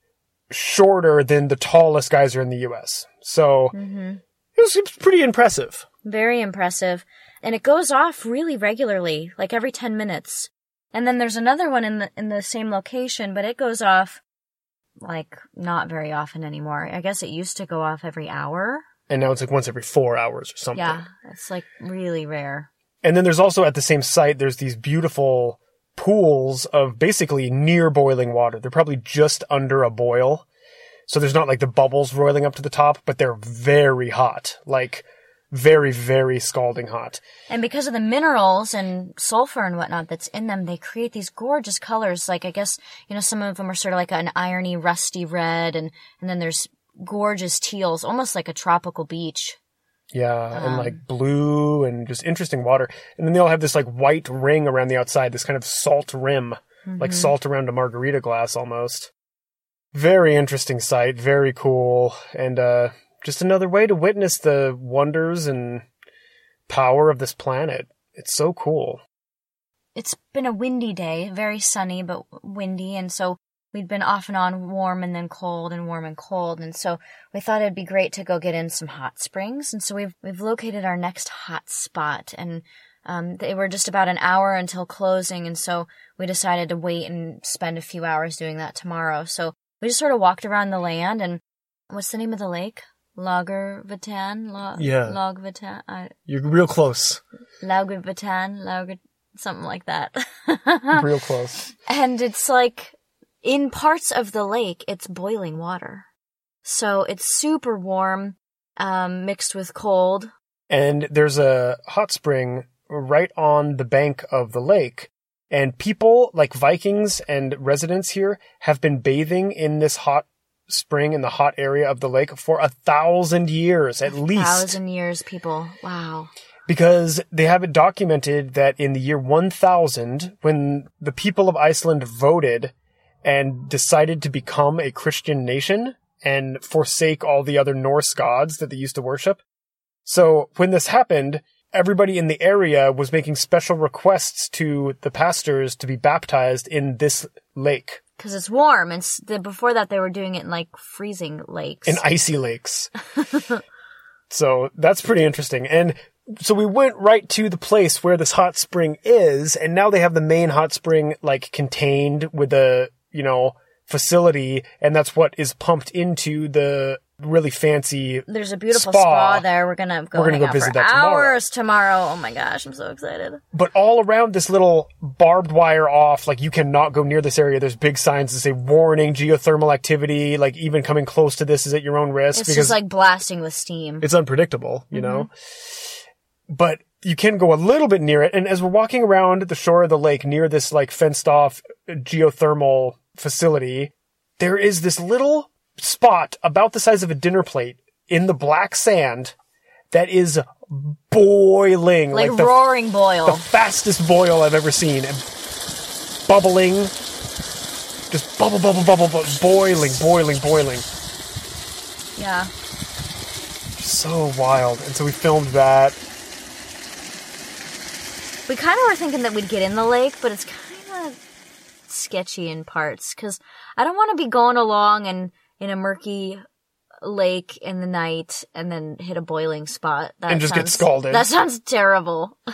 shorter than the tallest geyser in the U.S. So hmm it, was, it was pretty impressive. Very impressive. And it goes off really regularly, like every 10 minutes. And then there's another one in the, in the same location, but it goes off like not very often anymore. I guess it used to go off every hour. And now it's like once every four hours or something. Yeah, it's like really rare. And then there's also at the same site, there's these beautiful pools of basically near boiling water. They're probably just under a boil. So there's not like the bubbles roiling up to the top, but they're very hot. Like very, very scalding hot. And because of the minerals and sulfur and whatnot that's in them, they create these gorgeous colors. Like I guess, you know, some of them are sort of like an irony rusty red and, and then there's gorgeous teals, almost like a tropical beach. Yeah, and Um, like blue and just interesting water. And then they all have this like white ring around the outside, this kind of salt rim, like Mhm. salt around a margarita glass almost. Very interesting sight, very cool, and uh just another way to witness the wonders and power of this planet. It's so cool. it's been a windy day, very sunny but windy, and so we'd been off and on warm and then cold and warm and cold, and so we thought it'd be great to go get in some hot springs, and so we've we've located our next hot spot, and um, they were just about an hour until closing, and so we decided to wait and spend a few hours doing that tomorrow. So we just sort of walked around the land, and what's the name of the lake? Lager Vatan? La- Yeah. Log Vatan? I You're real close. Lager Vatan? Lager, something like that. real close. and it's like in parts of the lake it's boiling water so it's super warm um, mixed with cold and there's a hot spring right on the bank of the lake. And people like Vikings and residents here have been bathing in this hot spring in the hot area of the lake for a thousand years at least. thousand years people wow Because they have it documented that in the year 1000, when the people of Iceland voted and decided to become a Christian nation and forsake all the other Norse gods that they used to worship. So when this happened, everybody in the area was making special requests to the pastors to be baptized in this lake, because it's warm and before that they were doing it in like freezing lakes in icy lakes. so that's pretty interesting. And so we went right to the place where this hot spring is, and now they have the main hot spring like contained with a, you know, facility, and that's what is pumped into the really fancy there's a beautiful Spa. spa, there we're gonna go We're gonna go visit that tomorrow. hours tomorrow oh my gosh i'm so excited but all around this little barbed wire off, like you cannot go near this area. There's big signs that say warning, geothermal activity, like even coming close to this is at your own risk it's because just like blasting with steam it's unpredictable, you know? Mm-hmm. But you can go a little bit near it. And as we're walking around the shore of the lake near this like fenced off geothermal facility, there is this little spot about the size of a dinner plate in the black sand that is boiling like, like, the roaring boil the fastest boil I've ever seen. And bubbling. Just bubble, bubble, bubble, bubble, boiling, boiling, boiling. yeah So wild. And so we filmed that. We kind of were thinking that we'd get in the lake, but it's kind of sketchy in parts because I don't want to be going along and in a murky lake in the night and then hit a boiling spot. That And just get scalded. That sounds terrible.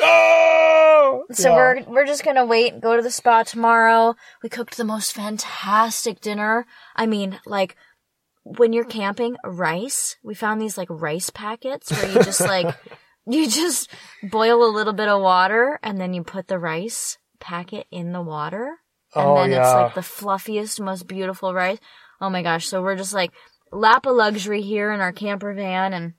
Oh! So Yeah. we're we're just gonna wait, go to the spa tomorrow. We cooked the most fantastic dinner. I mean, like when you're camping, rice. We found these like rice packets where you just like you just boil a little bit of water and then you put the rice packet in the water. And Oh, then it's like the fluffiest, most beautiful rice. Oh my gosh. So we're just like lap of luxury here in our camper van and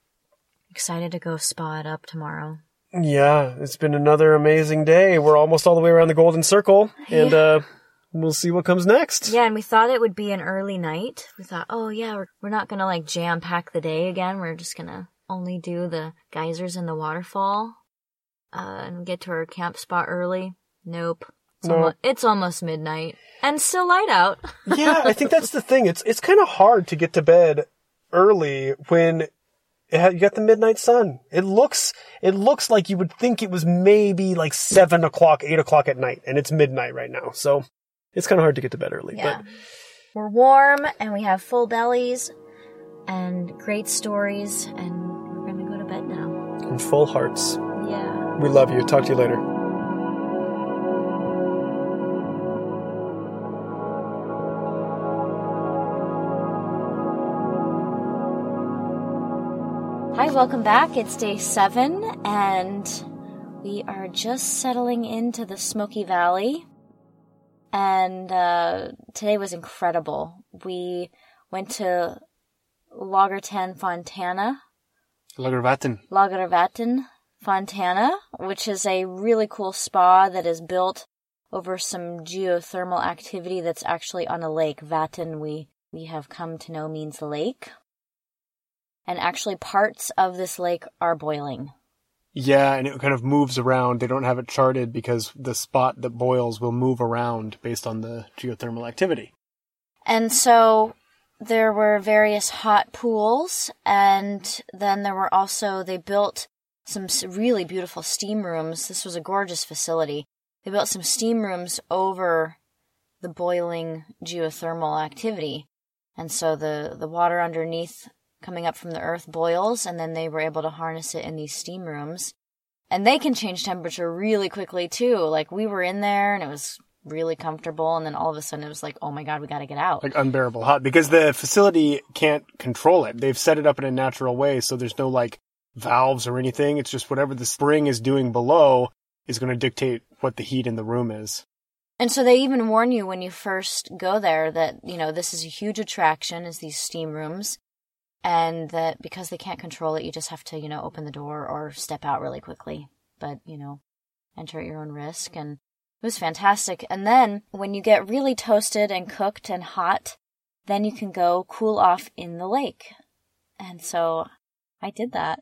excited to go spa it up tomorrow. Yeah, it's been another amazing day. We're almost all the way around the Golden Circle, and uh, we'll see what comes next. Yeah, and we thought it would be an early night. We thought, oh yeah, we're, we're not gonna like jam pack the day again. We're just gonna only do the geysers and the waterfall, uh, and get to our camp spot early. Nope. It's, No. almo- it's almost midnight and still light out. yeah, I think that's the thing. It's it's kind of hard to get to bed early when it ha- you got the midnight sun. It looks it looks like you would think it was maybe like seven o'clock, eight o'clock at night, and it's midnight right now. So it's kind of hard to get to bed early. yeah. We're warm and we have full bellies and great stories, and full hearts. Yeah. We love you. Talk to you later. Hi, welcome back. It's day seven, and we are just settling into the Smoky Valley. And uh, today was incredible. We went to Loggerton Fontana, Laugarvatn. Laugarvatn Fontana, which is a really cool spa that is built over some geothermal activity that's actually on a lake. Vatten, we, we have come to know means lake. And actually, parts of this lake are boiling. Yeah, and it kind of moves around. They don't have it charted because the spot that boils will move around based on the geothermal activity. And so there were various hot pools, and then there were also, they built some really beautiful steam rooms. This was a gorgeous facility. They built some steam rooms over the boiling geothermal activity. And so the, the water underneath coming up from the earth boils, and then they were able to harness it in these steam rooms. And they can change temperature really quickly too. Like we were in there and it was really comfortable, and then all of a sudden it was like, oh my god, we gotta get out. Like unbearable hot because the facility can't control it. They've set it up in a natural way, so there's no like valves or anything. It's just whatever the spring is doing below is going to dictate what the heat in the room is. And so they even warn you when you first go there that, you know, this is a huge attraction is these steam rooms and that because they can't control it, you just have to, you know, open the door or step out really quickly. But, you know, enter at your own risk and it was fantastic. And then when you get really toasted and cooked and hot, then you can go cool off in the lake. And so I did that.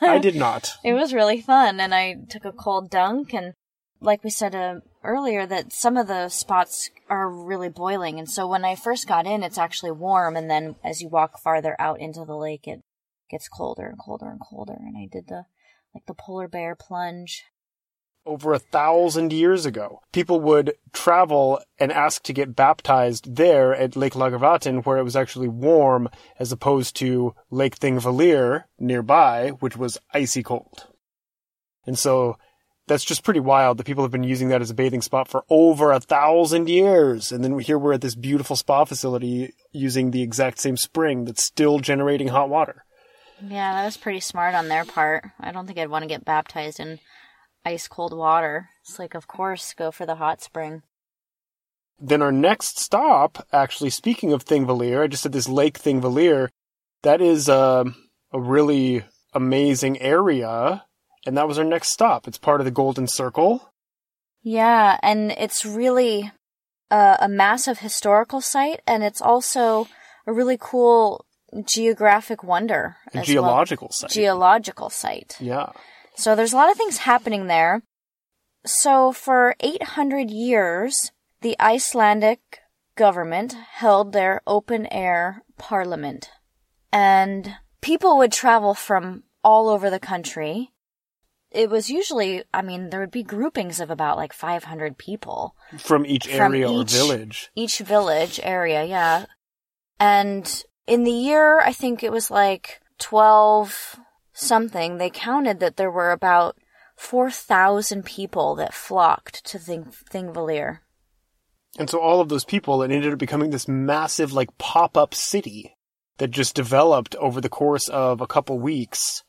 I did not. It was really fun, and I took a cold dunk, and like we said uh, earlier, that some of the spots are really boiling, and so when I first got in, it's actually warm, and then as you walk farther out into the lake, it gets colder and colder and colder. And I did the like the polar bear plunge. Over a thousand years ago, people would travel and ask to get baptized there at Lake Laugarvatn, where it was actually warm, as opposed to Lake Thingvellir nearby, which was icy cold. And so that's just pretty wild that people have been using that as a bathing spot for over a thousand years. And then here we're at this beautiful spa facility using the exact same spring that's still generating hot water. Yeah, that was pretty smart on their part. I don't think I'd want to get baptized in ice cold water. It's like, of course, go for the hot spring. Then our next stop, actually, speaking of Thingvellir, I just said this Lake Thingvellir, that is uh, a really amazing area, and that was our next stop. It's part of the Golden Circle. Yeah, and it's really a, a massive historical site, and it's also a really cool geographic wonder. A geological well. site. Geological site. yeah. So there's a lot of things happening there. So for 800 years, the Icelandic government held their open air parliament. And people would travel from all over the country. It was usually, I mean, there would be groupings of about like 500 people. From each From area each- or village. Each village area, yeah. And in the year, I think it was like 12 something, they counted that there were about 4,000 people that flocked to Thing- Thingvellir. And so all of those people, it ended up becoming this massive, like, pop up city that just developed over the course of a couple weeks.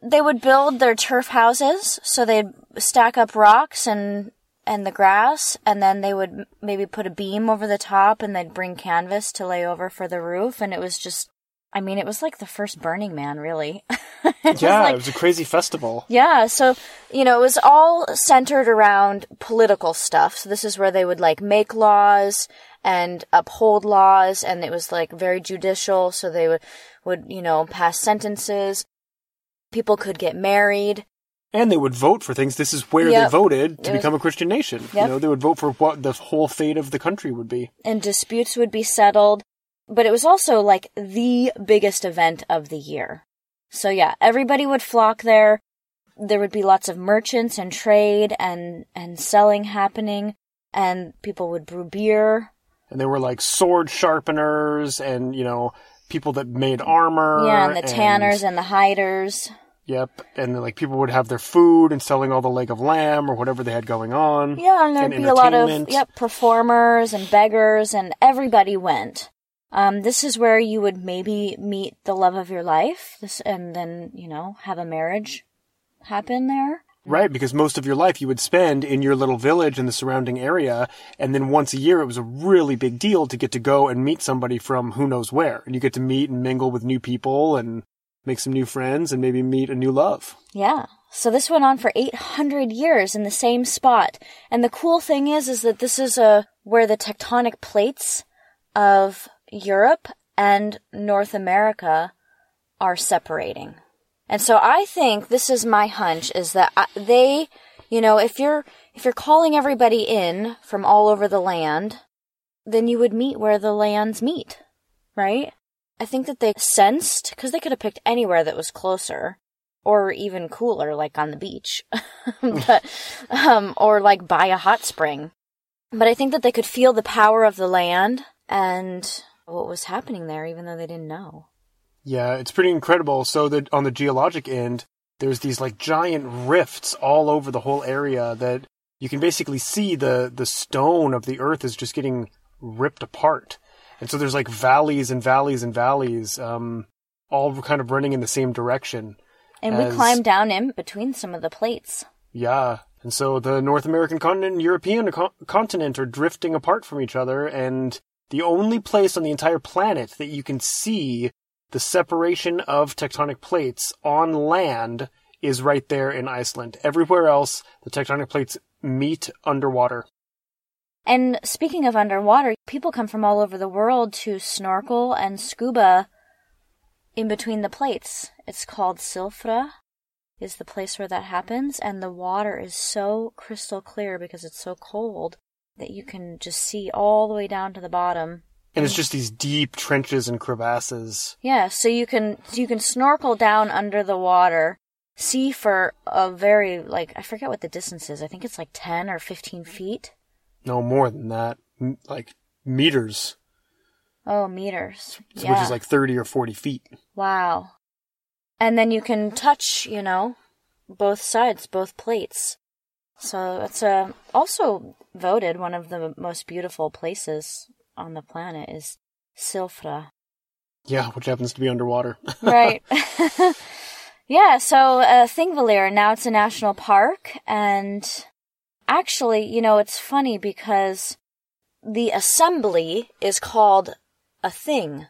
They would build their turf houses, so they'd stack up rocks and and the grass, and then they would maybe put a beam over the top, and they'd bring canvas to lay over for the roof, and it was just, I mean, it was like the first Burning Man, really. It was Yeah, like- it was a crazy festival. Yeah, so, you know, it was all centered around political stuff. So this is where they would like make laws and uphold laws and it was like very judicial, so they would would, you know, pass sentences. People could get married. And they would vote for things. This is where Yep. they voted to was- become a Christian nation. You know, they would vote for what the whole fate of the country would be. and disputes would be settled. But it was also like the biggest event of the year. So yeah, everybody would flock there. There would be lots of merchants and trade and, and selling happening. And people would brew beer. And they were like sword sharpeners and, you know, people that made armor. yeah, and the tanners and the hiders. Yep. And then, like people would have their food and selling all the leg of lamb or whatever they had going on. Yeah, and there'd And be a lot of yep performers and beggars, and everybody went. Um, this is where you would maybe meet the love of your life, this, and then you know have a marriage happen there. Right, because most of your life you would spend in your little village in the surrounding area, and then once a year it was a really big deal to get to go and meet somebody from who knows where. And you get to meet and mingle with new people and make some new friends and maybe meet a new love. Yeah. So this went on for 800 years in the same spot. And the cool thing is is that this is a where the tectonic plates of Europe and North America are separating. And so I think this is my hunch is that I, they, you know, if you're if you're calling everybody in from all over the land, then you would meet where the lands meet, right? I think that they sensed because they could have picked anywhere that was closer or even cooler like on the beach. but um or like by a hot spring. But I think that they could feel the power of the land and what was happening there even though they didn't know. Yeah, it's pretty incredible. So that on the geologic end, there's these like giant rifts all over the whole area that you can basically see the the stone of the earth is just getting ripped apart. And so there's like valleys and valleys and valleys, um, all kind of running in the same direction. And we as- climbed down in between some of the plates. Yeah. And so the North American continent and European co- continent are drifting apart from each other, and the only place on the entire planet that you can see the separation of tectonic plates on land is right there in Iceland. Everywhere else, the tectonic plates meet underwater. And speaking of underwater, people come from all over the world to snorkel and scuba in between the plates. It's called Silfra is the place where that happens and the water is so crystal clear because it's so cold that you can just see all the way down to the bottom. And it's just these deep trenches and crevasses. Yeah, so you can you can snorkel down under the water, see for a very like I forget what the distance is. I think it's like 10 or 15 feet. No more than that. Like meters, Oh, meters. which yeah. is like 30 or 40 feet. Wow. And then you can touch, you know, both sides, both plates. So it's uh, also voted one of the most beautiful places on the planet is Silfra. Yeah, which happens to be underwater. Right. yeah, so uh, Thingvellir, now it's a national park. And actually, you know, it's funny because the assembly is called a thing.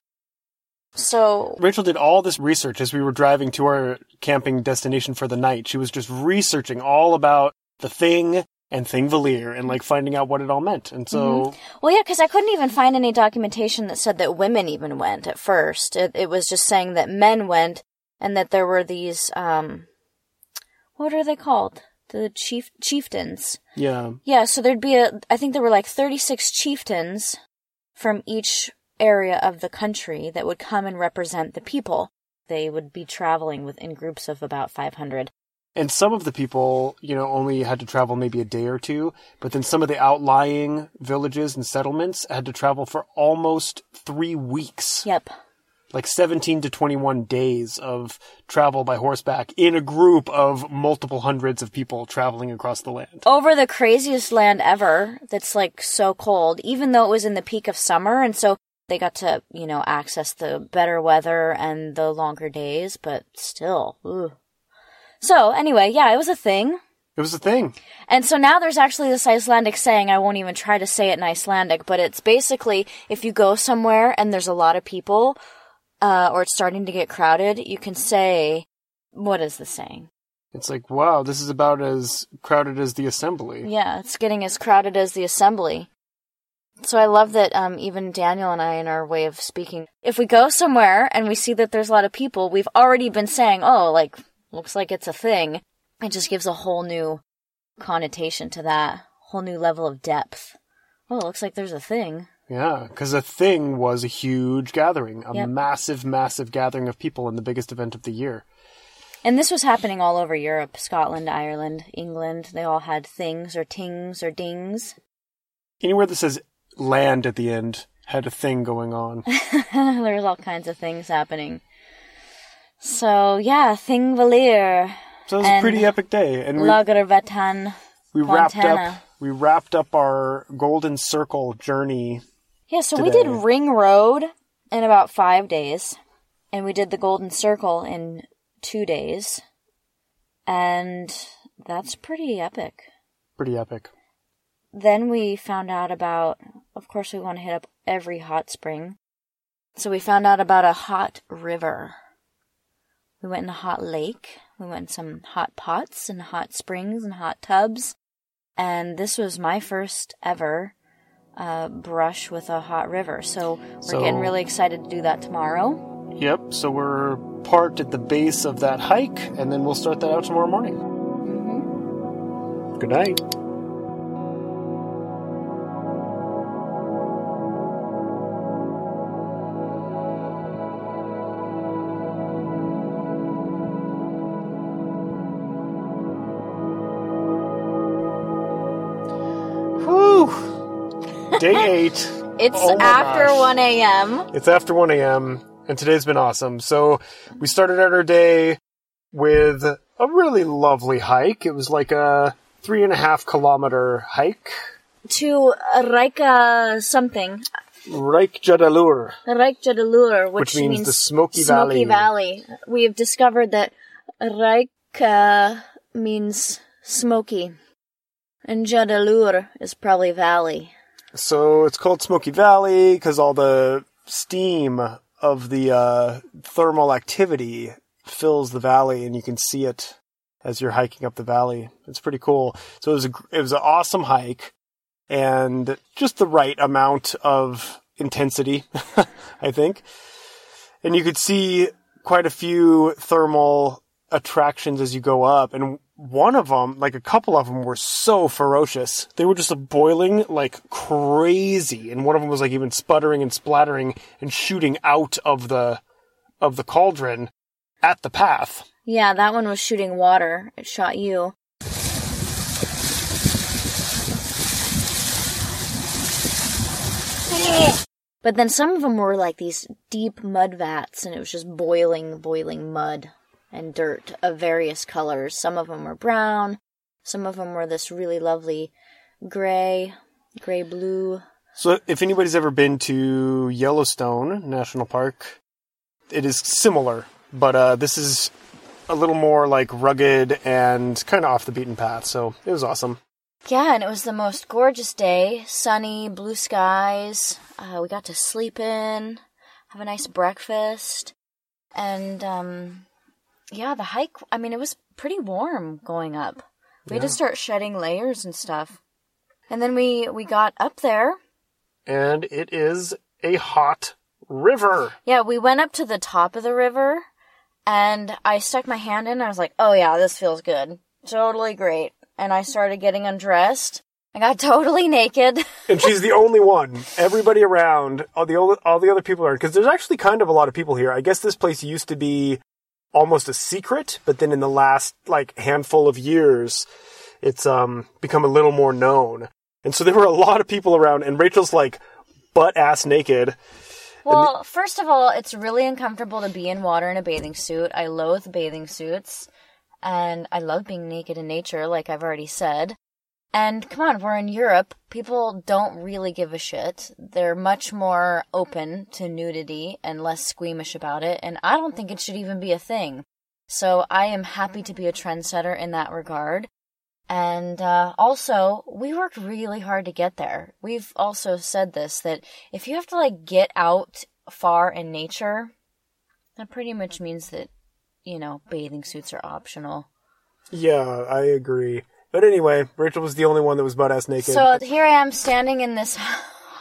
So Rachel did all this research as we were driving to our camping destination for the night. She was just researching all about the thing and Thingvellir and like finding out what it all meant. And so Well, yeah, because I couldn't even find any documentation that said that women even went at first. It, it was just saying that men went and that there were these, um, what are they called? The chief chieftains. yeah, Yeah, so there'd be a, I think there were like 36 chieftains from each area of the country that would come and represent the people. They would be traveling within groups of about 500. And some of the people, you know, only had to travel maybe a day or two, but then some of the outlying villages and settlements had to travel for almost 3 weeks. Yep. Like 17 to 21 days of travel by horseback in a group of multiple hundreds of people traveling across the land. over the craziest land ever that's like so cold, even though it was in the peak of summer. And so they got to, you know, access the better weather and the longer days, but still. Ooh. So anyway, yeah, it was a thing. It was a thing. And so now there's actually this Icelandic saying, I won't even try to say it in Icelandic, but it's basically if you go somewhere and there's a lot of people, uh, or it's starting to get crowded, you can say, what is the saying? It's like, wow, this is about as crowded as the assembly. Yeah, it's getting as crowded as the assembly. So I love that um, even Daniel and I, in our way of speaking, if we go somewhere and we see that there's a lot of people, we've already been saying, oh, like, looks like it's a thing. It just gives a whole new connotation to that, whole new level of depth. Oh, it looks like there's a thing. Yeah, because a thing was a huge gathering, a Yep. massive, massive gathering of people in the biggest event of the year. And this was happening all over Europe Scotland, Ireland, England. They all had things or tings or dings. Anywhere that says land at the end had a thing going on. there was all kinds of things happening. So, yeah, Thingvellir. So it was a pretty epic day, and we Laugarvatn. we wrapped up we wrapped up our golden circle journey. Yeah, so we did. Ring Road in about five days, and we did the Golden Circle in two days, and that's pretty epic. Pretty epic. Then we found out about, of course, we want to hit up every hot spring. So we found out about a hot river. We went in a hot lake. We went in some hot pots and hot springs and hot tubs. And this was my first ever uh, brush with a hot river. So we're So- getting really excited to do that tomorrow. Yep, so we're parked at the base of that hike, and then we'll start that out tomorrow morning. hmm Good night. Day eight. It's Oh after gosh. 1 a.m. It's after 1 a.m., and today's been awesome. So we started out our day with a really lovely hike. It was like a three and a half kilometer hike. to Reika something. Reykjadalur. Reykjadalur, which, Which means the Smoky Smoky Valley. Valley. We have discovered that Reika uh, means smoky, and Jadalur is probably valley. So it's called Smoky Valley because all the steam of the uh, thermal activity fills the valley, and you can see it as you're hiking up the valley. It's pretty cool. So it was a, it was an awesome hike, and just the right amount of intensity, I think. And you could see quite a few thermal attractions as you go up, and one of them, like a couple of them, were so ferocious. They were just boiling like crazy, and one of them was like even sputtering and splattering and shooting out of the of the cauldron at the path. Yeah, that one was shooting water. It shot you. But then some of them were like these deep mud vats, and it was just boiling, boiling mud and dirt of various colors. Some of them were brown, some of them were this really lovely gray, gray blue. So if anybody's ever been to Yellowstone National Park, it is similar, but uh, this is a little more like rugged and kind of off the beaten path. So it was awesome. Yeah, and it was the most gorgeous day. Sunny, blue skies. Uh, we got to sleep in, have a nice breakfast, and um, yeah, the hike. I mean, it was pretty warm going up. We had to start shedding layers and stuff. And then we we got up there. And it is a hot river. Yeah, we went up to the top of the river, and I stuck my hand in. I was like, "Oh yeah, this feels good, totally great." And I started getting undressed. I got totally naked. and she's the only one. Everybody around, all the all, all the other people are because there's actually kind of a lot of people here. I guess this place used to be almost a secret, but then in the last like handful of years, it's um become a little more known. And so there were a lot of people around, and Rachel's like butt ass naked. Well, first of all, it's really uncomfortable to be in water in a bathing suit. I loathe bathing suits. And I love being naked in nature, like I've already said. And come on, we're in Europe. People don't really give a shit. They're much more open to nudity and less squeamish about it. And I don't think it should even be a thing. So I am happy to be a trendsetter in that regard. And uh, also, we worked really hard to get there. We've also said this that if you have to like get out far in nature, that pretty much means that you know bathing suits are optional. Yeah, I agree. But anyway, Rachel was the only one that was butt ass naked. So here I am standing in this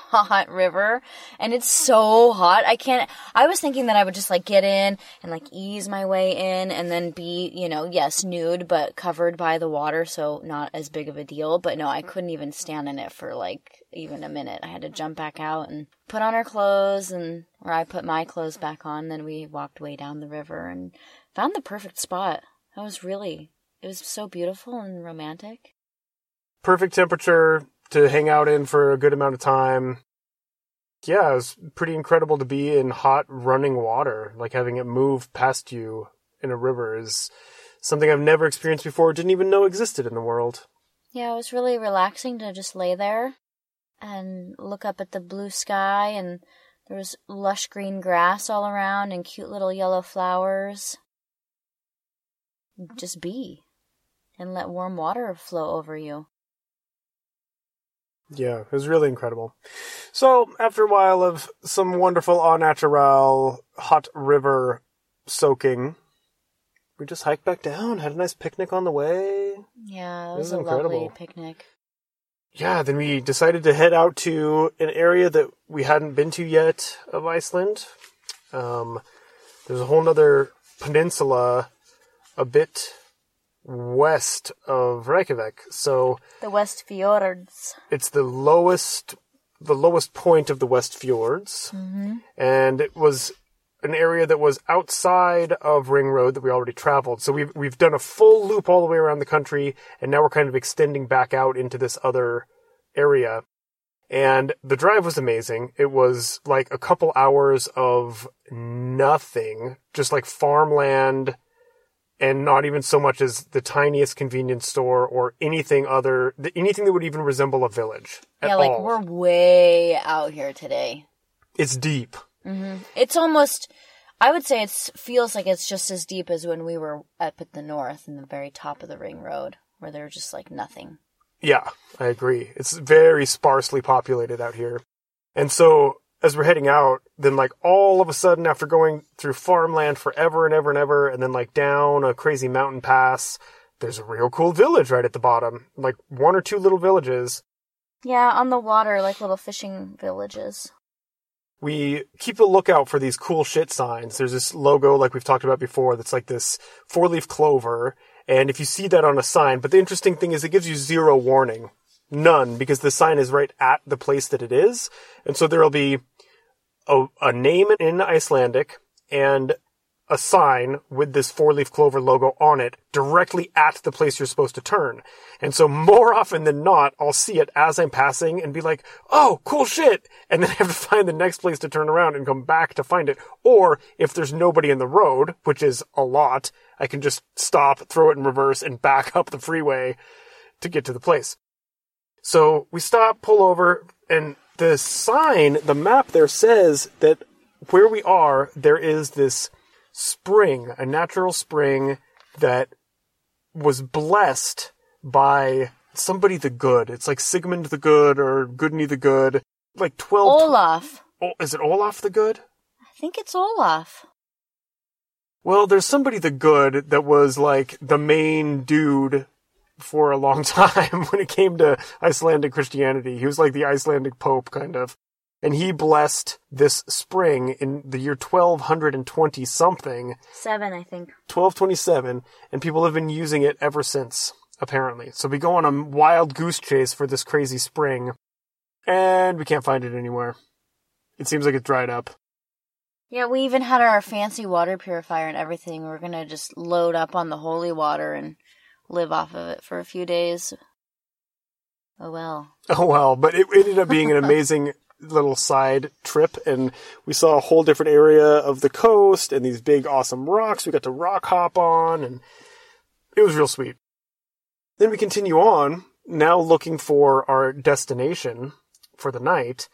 hot river and it's so hot. I can't I was thinking that I would just like get in and like ease my way in and then be, you know, yes, nude but covered by the water, so not as big of a deal, but no, I couldn't even stand in it for like even a minute. I had to jump back out and put on our clothes and or I put my clothes back on, then we walked way down the river and found the perfect spot. That was really it was so beautiful and romantic. perfect temperature to hang out in for a good amount of time. Yeah, it was pretty incredible to be in hot running water. Like having it move past you in a river is something I've never experienced before, didn't even know existed in the world. Yeah, it was really relaxing to just lay there and look up at the blue sky and There was lush green grass all around and cute little yellow flowers. Just be and let warm water flow over you. Yeah, it was really incredible. So, after a while of some wonderful au natural hot river soaking, we just hiked back down, had a nice picnic on the way. Yeah, it was is a lovely picnic. Yeah, then we decided to head out to an area that we hadn't been to yet of Iceland. Um, there's a whole nother peninsula a bit west of Reykjavik. So The West Fjords. it's the lowest the lowest point of the West Fjords. Mm-hmm. And it was an area that was outside of Ring Road that we already traveled. So we've we've done a full loop all the way around the country and now we're kind of extending back out into this other area. And the drive was amazing. It was like a couple hours of nothing, just like farmland and not even so much as the tiniest convenience store or anything other, anything that would even resemble a village. Yeah, like all. we're way out here today. It's deep. Mm-hmm. It's almost, I would say it feels like it's just as deep as when we were up at the north in the very top of the ring road, where there was just like nothing. Yeah, I agree. It's very sparsely populated out here. And so as we're heading out, then like all of a sudden after going through farmland forever and ever and ever and then like down a crazy mountain pass, there's a real cool village right at the bottom. Like one or two little villages. Yeah, on the water, like little fishing villages. we keep a lookout for these cool shit signs. There's this logo, like we've talked about before, that's like this four leaf clover. And if you see that on a sign, but the interesting thing is it gives you zero warning. None, because the sign is right at the place that it is. And so there'll be a, a name in Icelandic and a sign with this four leaf clover logo on it directly at the place you're supposed to turn. And so more often than not, I'll see it as I'm passing and be like, oh, cool shit. And then I have to find the next place to turn around and come back to find it. Or if there's nobody in the road, which is a lot, I can just stop, throw it in reverse and back up the freeway to get to the place. So we stop, pull over, and the sign, the map there says that where we are, there is this spring, a natural spring that was blessed by somebody the good. It's like Sigmund the Good or Goodney the Good. Like 12. Olaf. Oh, is it Olaf the Good? I think it's Olaf. Well, there's somebody the good that was like the main dude for a long time when it came to Icelandic Christianity. He was like the Icelandic Pope, kind of. And he blessed this spring in the year 1220 something, Seven, I think. 1227, and people have been using it ever since, apparently. So we go on a wild goose chase for this crazy spring, and we can't find it anywhere. It seems like it dried up. Yeah, we even had our fancy water purifier and everything. We are gonna just load up on the holy water and live off of it for a few days. Oh well. Oh well, but it ended up being an amazing little side trip, and we saw a whole different area of the coast and these big, awesome rocks. We got to rock hop on, and it was real sweet. Then we continue on, now looking for our destination for the night,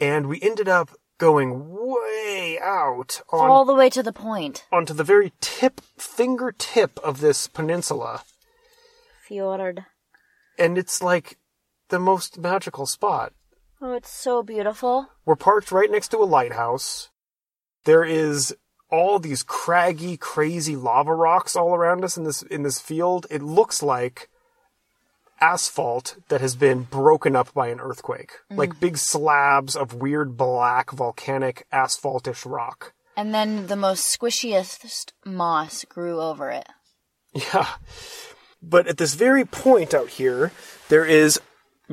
and we ended up going way out on All the way to the point. onto the very tip, fingertip of this peninsula, Fjord. and it's like the most magical spot. Oh, it's so beautiful. We're parked right next to a lighthouse. There is all these craggy, crazy lava rocks all around us in this in this field. It looks like asphalt that has been broken up by an earthquake. Mm. Like big slabs of weird black volcanic asphaltish rock. And then the most squishiest moss grew over it. Yeah. But at this very point out here, there is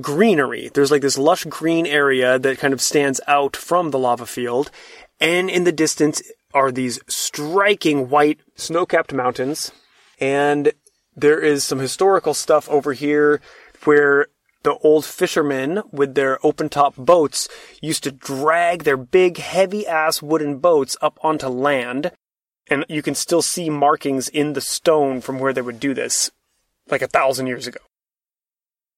greenery. There's like this lush green area that kind of stands out from the lava field. And in the distance are these striking white snow capped mountains. And there is some historical stuff over here where the old fishermen with their open top boats used to drag their big heavy ass wooden boats up onto land and you can still see markings in the stone from where they would do this like a thousand years ago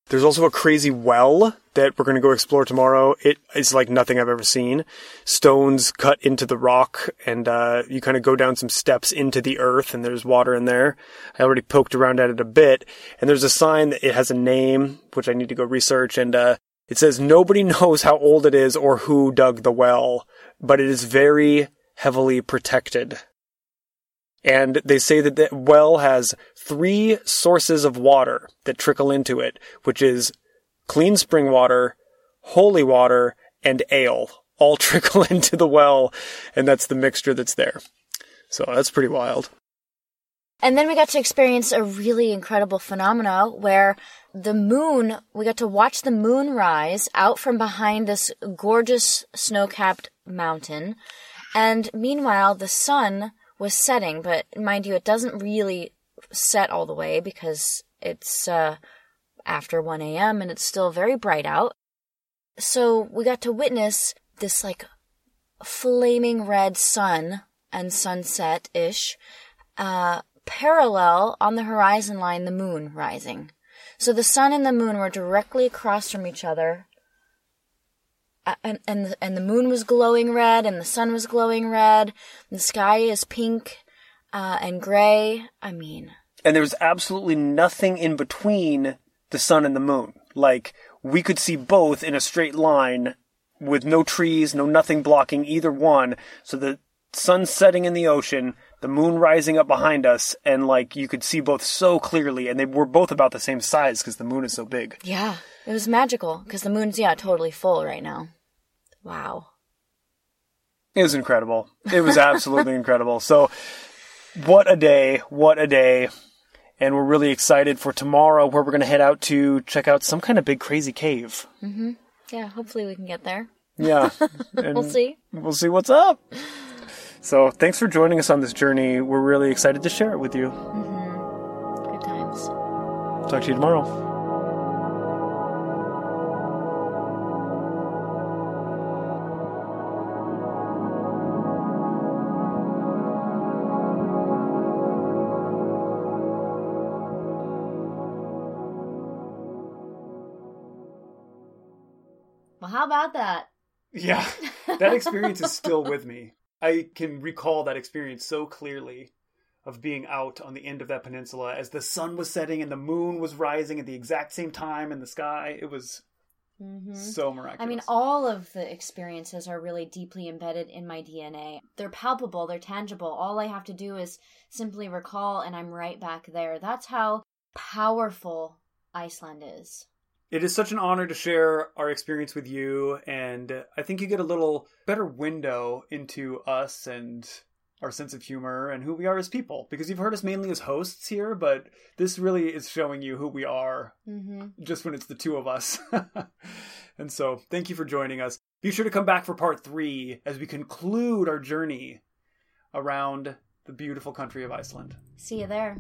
There's also a crazy well that we're going to go explore tomorrow. It is like nothing I've ever seen. Stones cut into the rock, and uh, you kind of go down some steps into the earth, and there's water in there. I already poked around at it a bit, and there's a sign that it has a name, which I need to go research, and uh, it says nobody knows how old it is or who dug the well, but it is very heavily protected. And they say that the well has three sources of water that trickle into it, which is clean spring water, holy water, and ale all trickle into the well, and that's the mixture that's there. So that's pretty wild. And then we got to experience a really incredible phenomena where the moon, we got to watch the moon rise out from behind this gorgeous snow capped mountain. And meanwhile, the sun was setting, but mind you, it doesn't really set all the way because it's uh, after 1 a.m. and it's still very bright out. So we got to witness this like flaming red sun and sunset ish, uh, parallel on the horizon line, the moon rising. So the sun and the moon were directly across from each other. And, and, and the moon was glowing red and the sun was glowing red. The sky is pink, uh, and gray. I mean, And there was absolutely nothing in between the sun and the moon. Like, we could see both in a straight line with no trees, no nothing blocking either one. So the sun setting in the ocean, the moon rising up behind us, and like you could see both so clearly, and they were both about the same size because the moon is so big. yeah, it was magical because the moon's, yeah, totally full right now. Wow. It was incredible. It was absolutely incredible. So, what a day! What a day! And we're really excited for tomorrow, where we're going to head out to check out some kind of big crazy cave. Mm-hmm. Yeah, hopefully we can get there. Yeah, We'll see. We'll see what's up. So, thanks for joining us on this journey. We're really excited to share it with you. Mm-hmm. Good times. Talk to you tomorrow. About that? Yeah, that experience is still with me. I can recall that experience so clearly of being out on the end of that peninsula as the sun was setting and the moon was rising at the exact same time in the sky. It was mm-hmm. so miraculous. I mean, all of the experiences are really deeply embedded in my DNA. They're palpable, they're tangible. All I have to do is simply recall, and I'm right back there. That's how powerful Iceland is. It is such an honor to share our experience with you, and I think you get a little better window into us and our sense of humor and who we are as people. Because you've heard us mainly as hosts here, but this really is showing you who we are Mm-hmm. just when it's the two of us. and so, thank you for joining us. Be sure to come back for part three as we conclude our journey around the beautiful country of Iceland. See you there.